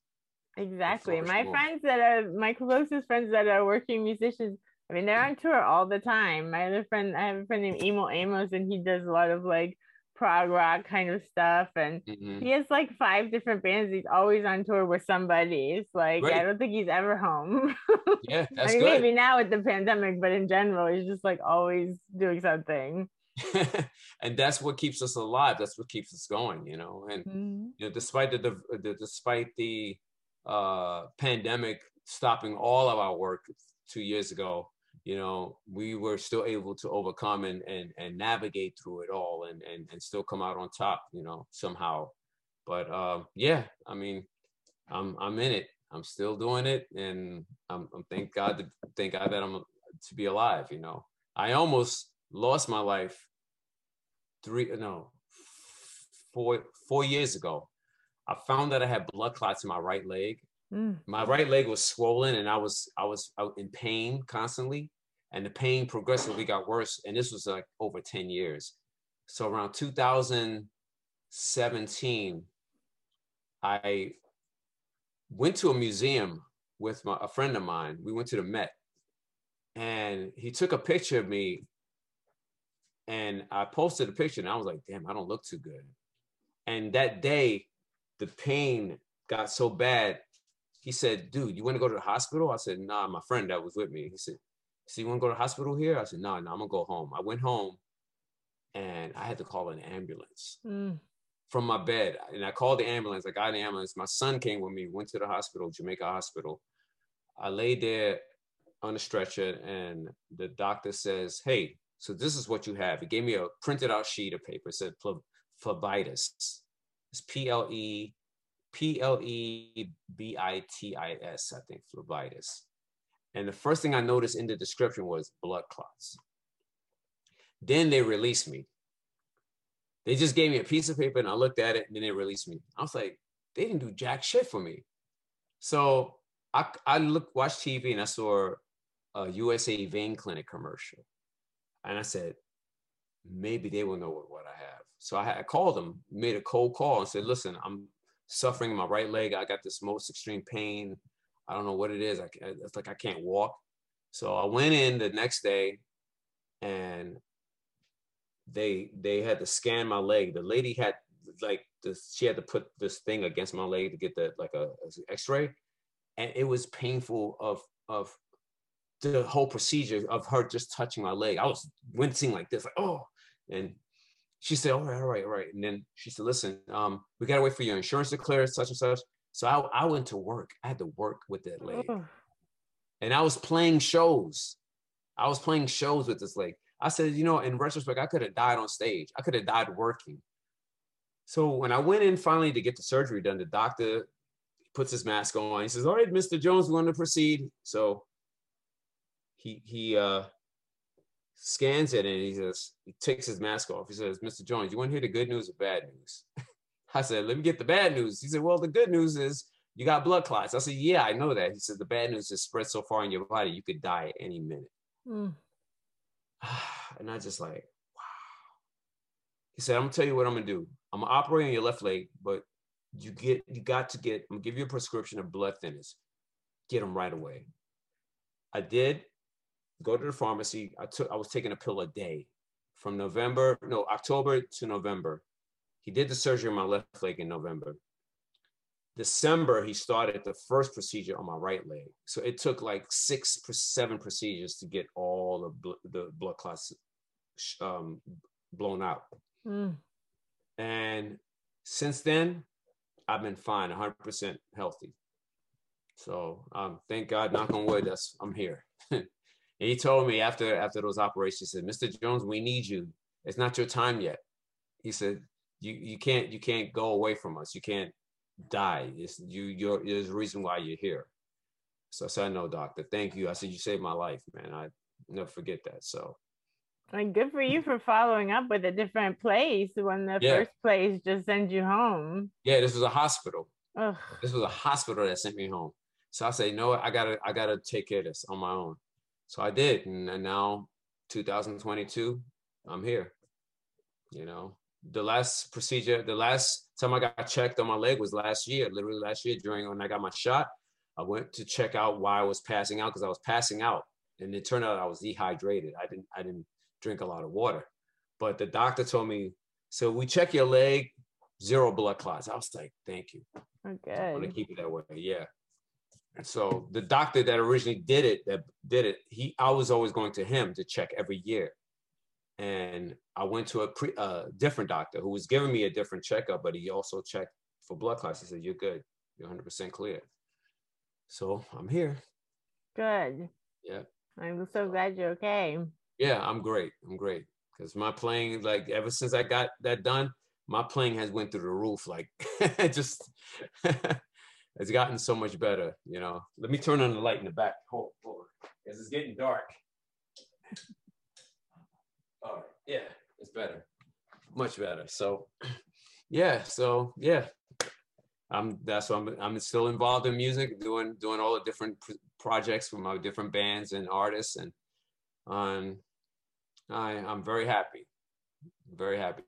Speaker 3: Exactly. My
Speaker 2: more.
Speaker 3: friends that are my closest friends that are working musicians, I mean, they're on tour all the time. My other friend, I have a friend named Emo Amos, and he does a lot of like prog rock kind of stuff. And
Speaker 2: Mhm.
Speaker 3: he has like five different bands. He's always on tour with somebody. It's like, I don't think he's ever home.
Speaker 2: Yeah, that's
Speaker 3: I mean,
Speaker 2: good.
Speaker 3: maybe now with the pandemic, but in general, he's just like always doing something.
Speaker 2: and that's what keeps us alive. That's what keeps us going. You know, and you know, despite the, the despite the uh, pandemic stopping all of our work two years ago, you know, we were still able to overcome and and and navigate through it all and and and still come out on top, you know, somehow. But um, yeah, I mean, I'm I'm in it. I'm still doing it, and I'm, I'm thank God to thank God that I'm to be alive. You know, I almost lost my life three no four four years ago. I found that I had blood clots in my right leg. Mm. My right leg was swollen, and I was I was out in pain constantly, and the pain progressively got worse. And this was like over ten years. So around 2017, I went to a museum with my, a friend of mine. We went to the Met, and he took a picture of me, and I posted a picture, and I was like, "Damn, I don't look too good." And that day, the pain got so bad. He said, "Dude, you want to go to the hospital?" I said, "Nah." My friend that was with me, he said, "So you want to go to the hospital here?" I said, "No, nah, no, nah, I'm gonna go home." I went home, and I had to call an ambulance. Mm from my bed and I called the ambulance. I got an ambulance. My son came with me, went to the hospital, Jamaica Hospital. I laid there on a stretcher and the doctor says, Hey, so this is what you have. He gave me a printed out sheet of paper. It said phlebitis. It's P L E P L E B I T I S, I think, phlebitis. And the first thing I noticed in the description was blood clots. Then they released me. They just gave me a piece of paper and I looked at it and then they released me. I was like, they didn't do jack shit for me. So I I looked watched TV and I saw a USA Vein Clinic commercial. And I said, maybe they will know what, what I have. So I, had, called them, made a cold call and said, listen, I'm suffering my right leg. I got this most extreme pain. I don't know what it is. I, it's like I can't walk. So I went in the next day and they they had to scan my leg. The lady had like this, she had to put this thing against my leg to get the like a, a X-ray, and it was painful of of the whole procedure of her just touching my leg. I was wincing like this, like oh, and she said, all right, all right, all right. And then she said, listen, um, we gotta wait for your insurance to clear such and such. So I, I went to work. I had to work with that leg. And I was playing shows. I was playing shows with this leg. I said, you know, in retrospect, I could have died on stage. I could have died working. So when I went in finally to get the surgery done, the doctor puts his mask on. He says, "All right, Mr. Jones, we want to proceed." So he he uh, scans it and he says he takes his mask off. He says, "Mr. Jones, you want to hear the good news or bad news?" I said, "Let me get the bad news." He said, "Well, the good news is you got blood clots." I said, "Yeah, I know that." He said, "The bad news is spread so far in your body you could die at any minute." Mm. And I just like, wow. He said, I'm gonna tell you what I'm gonna do. I'm gonna operate on your left leg, but you get you got to get, I'm gonna give you a prescription of blood thinners. Get them right away. I did go to the pharmacy. I took I was taking a pill a day from November, no, October to November. He did the surgery on my left leg in November. December, he started the first procedure on my right leg. So it took like six, seven procedures to get all the, bl- the blood clots um, blown out. Mm. And since then, I've been fine, 100% healthy. So um, thank God, knock on wood, that's I'm here. and he told me after after those operations, he said, "Mr. Jones, we need you. It's not your time yet." He said, "You you can't you can't go away from us. You can't die. It's, you, you're, there's a reason why you're here. So I said, no, doctor, thank you. I said, you saved my life, man. I never forget that. So.
Speaker 3: And good for you for following up with a different place when the yeah. first place just sent you home.
Speaker 2: Yeah, this was a hospital. Ugh. This was a hospital that sent me home. So I know what? I gotta, I gotta take care of this on my own. So I did, and, and now 2022, I'm here. You know, the last procedure, the last time I got checked on my leg was last year, literally last year during when I got my shot. I went to check out why I was passing out because I was passing out, and it turned out I was dehydrated. I didn't I didn't drink a lot of water, but the doctor told me, so we check your leg, zero blood clots. I was like, thank you.
Speaker 3: Okay. I
Speaker 2: want to keep it that way. Yeah. And so the doctor that originally did it, that did it, he I was always going to him to check every year and I went to a pre, uh, different doctor who was giving me a different checkup, but he also checked for blood clots. He said, "You're good. You're 100% clear." So I'm here.
Speaker 3: Good.
Speaker 2: Yeah.
Speaker 3: I'm so glad you're okay.
Speaker 2: Yeah, I'm great. I'm great because my playing, like ever since I got that done, my playing has went through the roof. Like just it's gotten so much better. You know. Let me turn on the light in the back. Hold, hold, because it's getting dark. All right. Yeah, it's better. Much better. So, yeah. So yeah, I'm. That's why I'm. I'm still involved in music, doing doing all the different pr- projects with my different bands and artists, and on. I I'm very happy. Very happy.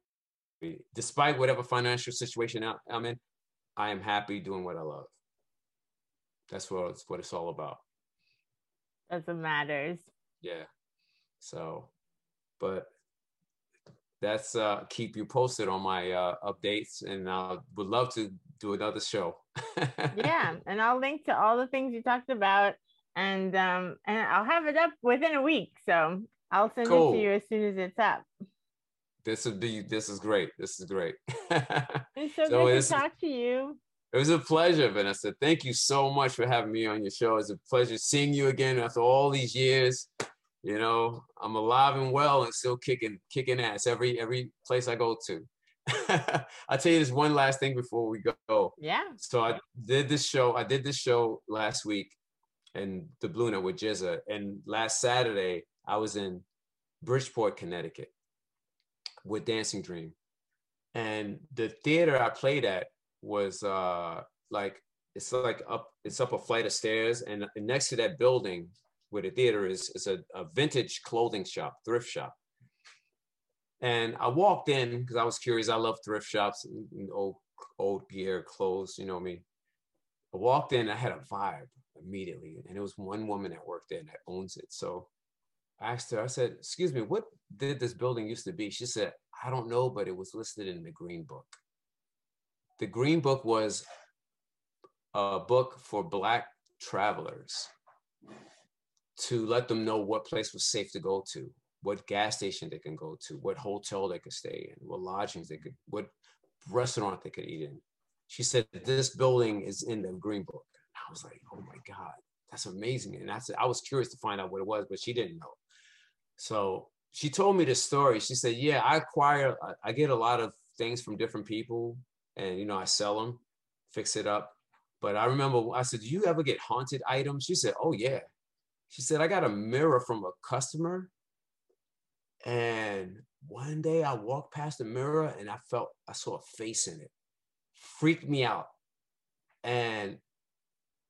Speaker 2: Despite whatever financial situation I'm in, I am happy doing what I love. That's what it's what it's all about.
Speaker 3: That's what matters.
Speaker 2: Yeah. So, but that's uh keep you posted on my uh updates and I would love to do another show.
Speaker 3: yeah, and I'll link to all the things you talked about and um and I'll have it up within a week. So I'll send cool. it to you as soon as it's up.
Speaker 2: This would be this is great. This is great.
Speaker 3: it's so, so good to talk to you.
Speaker 2: It was a pleasure, Vanessa. Thank you so much for having me on your show. It's a pleasure seeing you again after all these years. You know, I'm alive and well and still kicking kicking ass every every place I go to. I'll tell you this one last thing before we go.
Speaker 3: Yeah.
Speaker 2: So I did this show. I did this show last week in the Blue Note with GZA. And last Saturday, I was in Bridgeport, Connecticut with Dancing Dream. And the theater I played at was uh like it's like up it's up a flight of stairs and next to that building where the theater is is a, a vintage clothing shop thrift shop. And i walked in because i was curious i love thrift shops and, old old gear clothes you know I me i walked in i had a vibe immediately and it was one woman that worked there that owns it. So I asked her, I said, excuse me, what did this building used to be? She said, I don't know, but it was listed in the green book the Green Book was a book for Black travelers to let them know what place was safe to go to, what gas station they can go to, what hotel they could stay in, what lodgings they could, what restaurant they could eat in. She said, This building is in the Green Book. I was like, Oh my God, that's amazing. And I said, I was curious to find out what it was, but she didn't know. So she told me this story. She said, Yeah, I acquire, I get a lot of things from different people and you know I sell them, fix it up. But I remember I said, "Do you ever get haunted items?" She said, "Oh yeah." She said, "I got a mirror from a customer, and one day I walked past the mirror and I felt I saw a face in it, freaked me out, and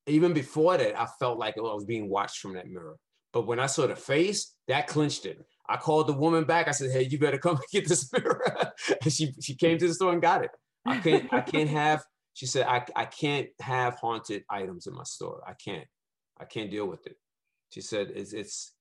Speaker 2: even before that, I felt like I was being watched from that mirror. But when I saw the face, that clinched it. I called the woman back. I said, "Hey, you better come get this mirror." and she she came to the store and got it. I can't I can't have she said I, I can't have haunted items in my store. I can't. I can't deal with it. She said it's it's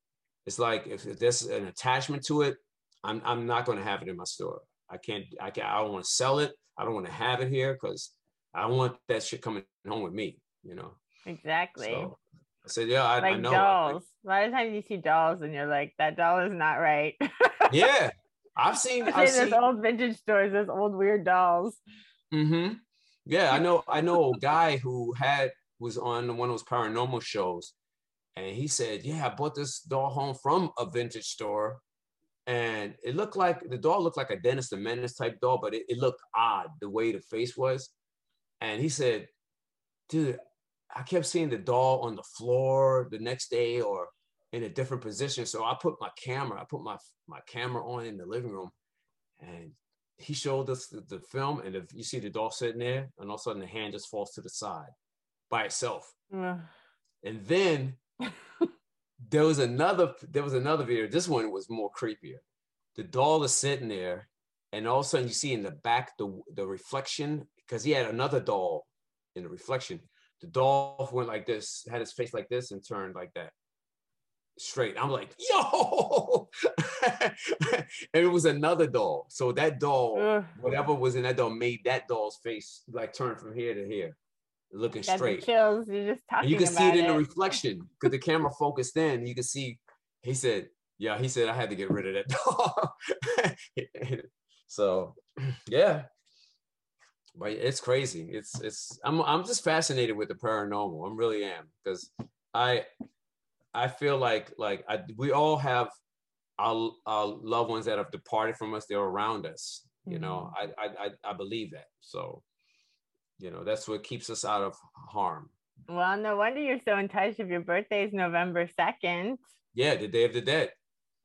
Speaker 2: it's like if, there's an attachment to it, I'm I'm not going to have it in my store. I can't I can I don't want to sell it. I don't want to have it here because I don't want that shit coming home with me, you know.
Speaker 3: Exactly. So
Speaker 2: I said, yeah, I,
Speaker 3: like
Speaker 2: I know.
Speaker 3: Dolls. A lot of times you see dolls and you're like, that doll is not right.
Speaker 2: yeah. I've seen. I've
Speaker 3: seen those old vintage stores, those old weird dolls.
Speaker 2: Mm-hmm. Yeah, I know. I know a guy who had was on one of those paranormal shows, and he said, "Yeah, I bought this doll home from a vintage store, and it looked like the doll looked like a Dennis the Menace type doll, but it, it looked odd the way the face was." And he said, "Dude, I kept seeing the doll on the floor the next day or in a different position. So I put my camera, I put my my camera on in the living room, and he showed us the, the film, and if you see the doll sitting there, and all of a sudden the hand just falls to the side by itself. and then there was another there was another video. This one was more creepier. The doll is sitting there, and all of a sudden you see in the back the the reflection because he had another doll in the reflection. The doll went like this, had his face like this, and turned like that straight. I'm like, yo, and it was another doll. So that doll, uh, whatever was in that doll, made that doll's face like turn from here to here, looking straight.
Speaker 3: chills. You're just talking.
Speaker 2: And you can see it,
Speaker 3: it
Speaker 2: in the reflection because the camera focused in. You can see. He said, "Yeah." He said, "I had to get rid of that doll." so, yeah. But it's crazy. It's it's. I'm I'm just fascinated with the paranormal. I'm really am because I I feel like like I, we all have our, our loved ones that have departed from us. They're around us. You mm-hmm. know, I, I I I believe that. So, you know, that's what keeps us out of harm.
Speaker 4: Well, no wonder you're so in touch. If your birthday is November second.
Speaker 2: Yeah, the Day of the Dead.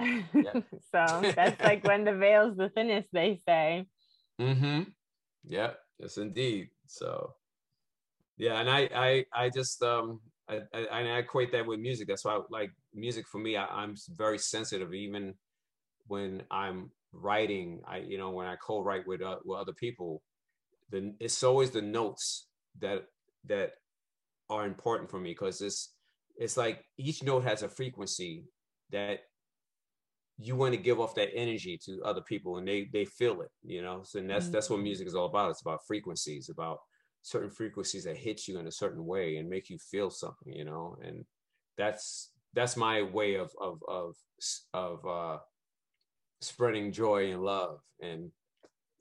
Speaker 4: Yeah. so that's like when the veil's the thinnest, they say.
Speaker 2: Mm-hmm. Yeah. Yes, indeed. So, yeah, and I I I just um I, I, I equate that with music. That's why, I, like music for me, I, am very sensitive. Even when I'm writing, I you know when I co-write with uh, with other people, then it's always the notes that that are important for me because it's it's like each note has a frequency that you want to give off that energy to other people and they they feel it you know so that's mm-hmm. that's what mm-hmm. music is all about it's about frequencies about certain frequencies that hit you in a certain way and make you feel something, you know, and that's that's my way of of of of uh, spreading joy and love and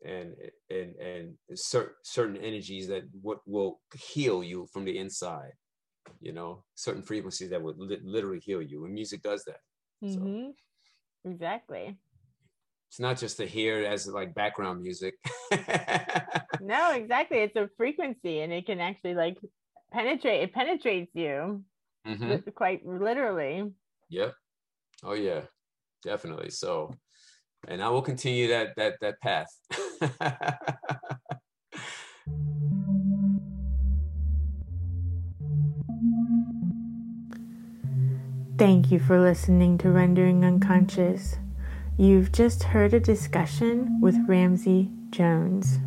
Speaker 2: and and and certain certain energies that what will heal you from the inside you know certain frequencies that would li- literally heal you and music does that
Speaker 4: mm-hmm. so. exactly
Speaker 2: it's not just to hear as like background music
Speaker 4: no exactly it's a frequency and it can actually like penetrate it penetrates you mm-hmm. quite literally
Speaker 2: yep oh yeah definitely so and i will continue that that that path
Speaker 4: Thank you for listening to Rendering Unconscious. You've just heard a discussion with Ramsey Jones.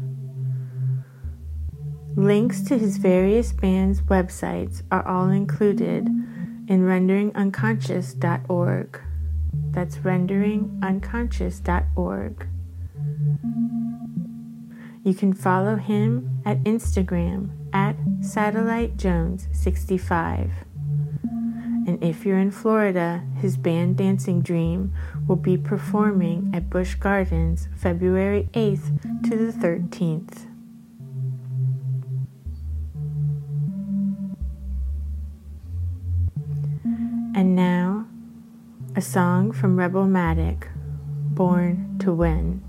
Speaker 4: Links to his various bands' websites are all included in renderingunconscious.org. That's renderingunconscious.org. You can follow him at Instagram at SatelliteJones65. And if you're in Florida, his band Dancing Dream will be performing at Busch Gardens February 8th to the 13th. And now, a song from Rebelmatic, Born to Win.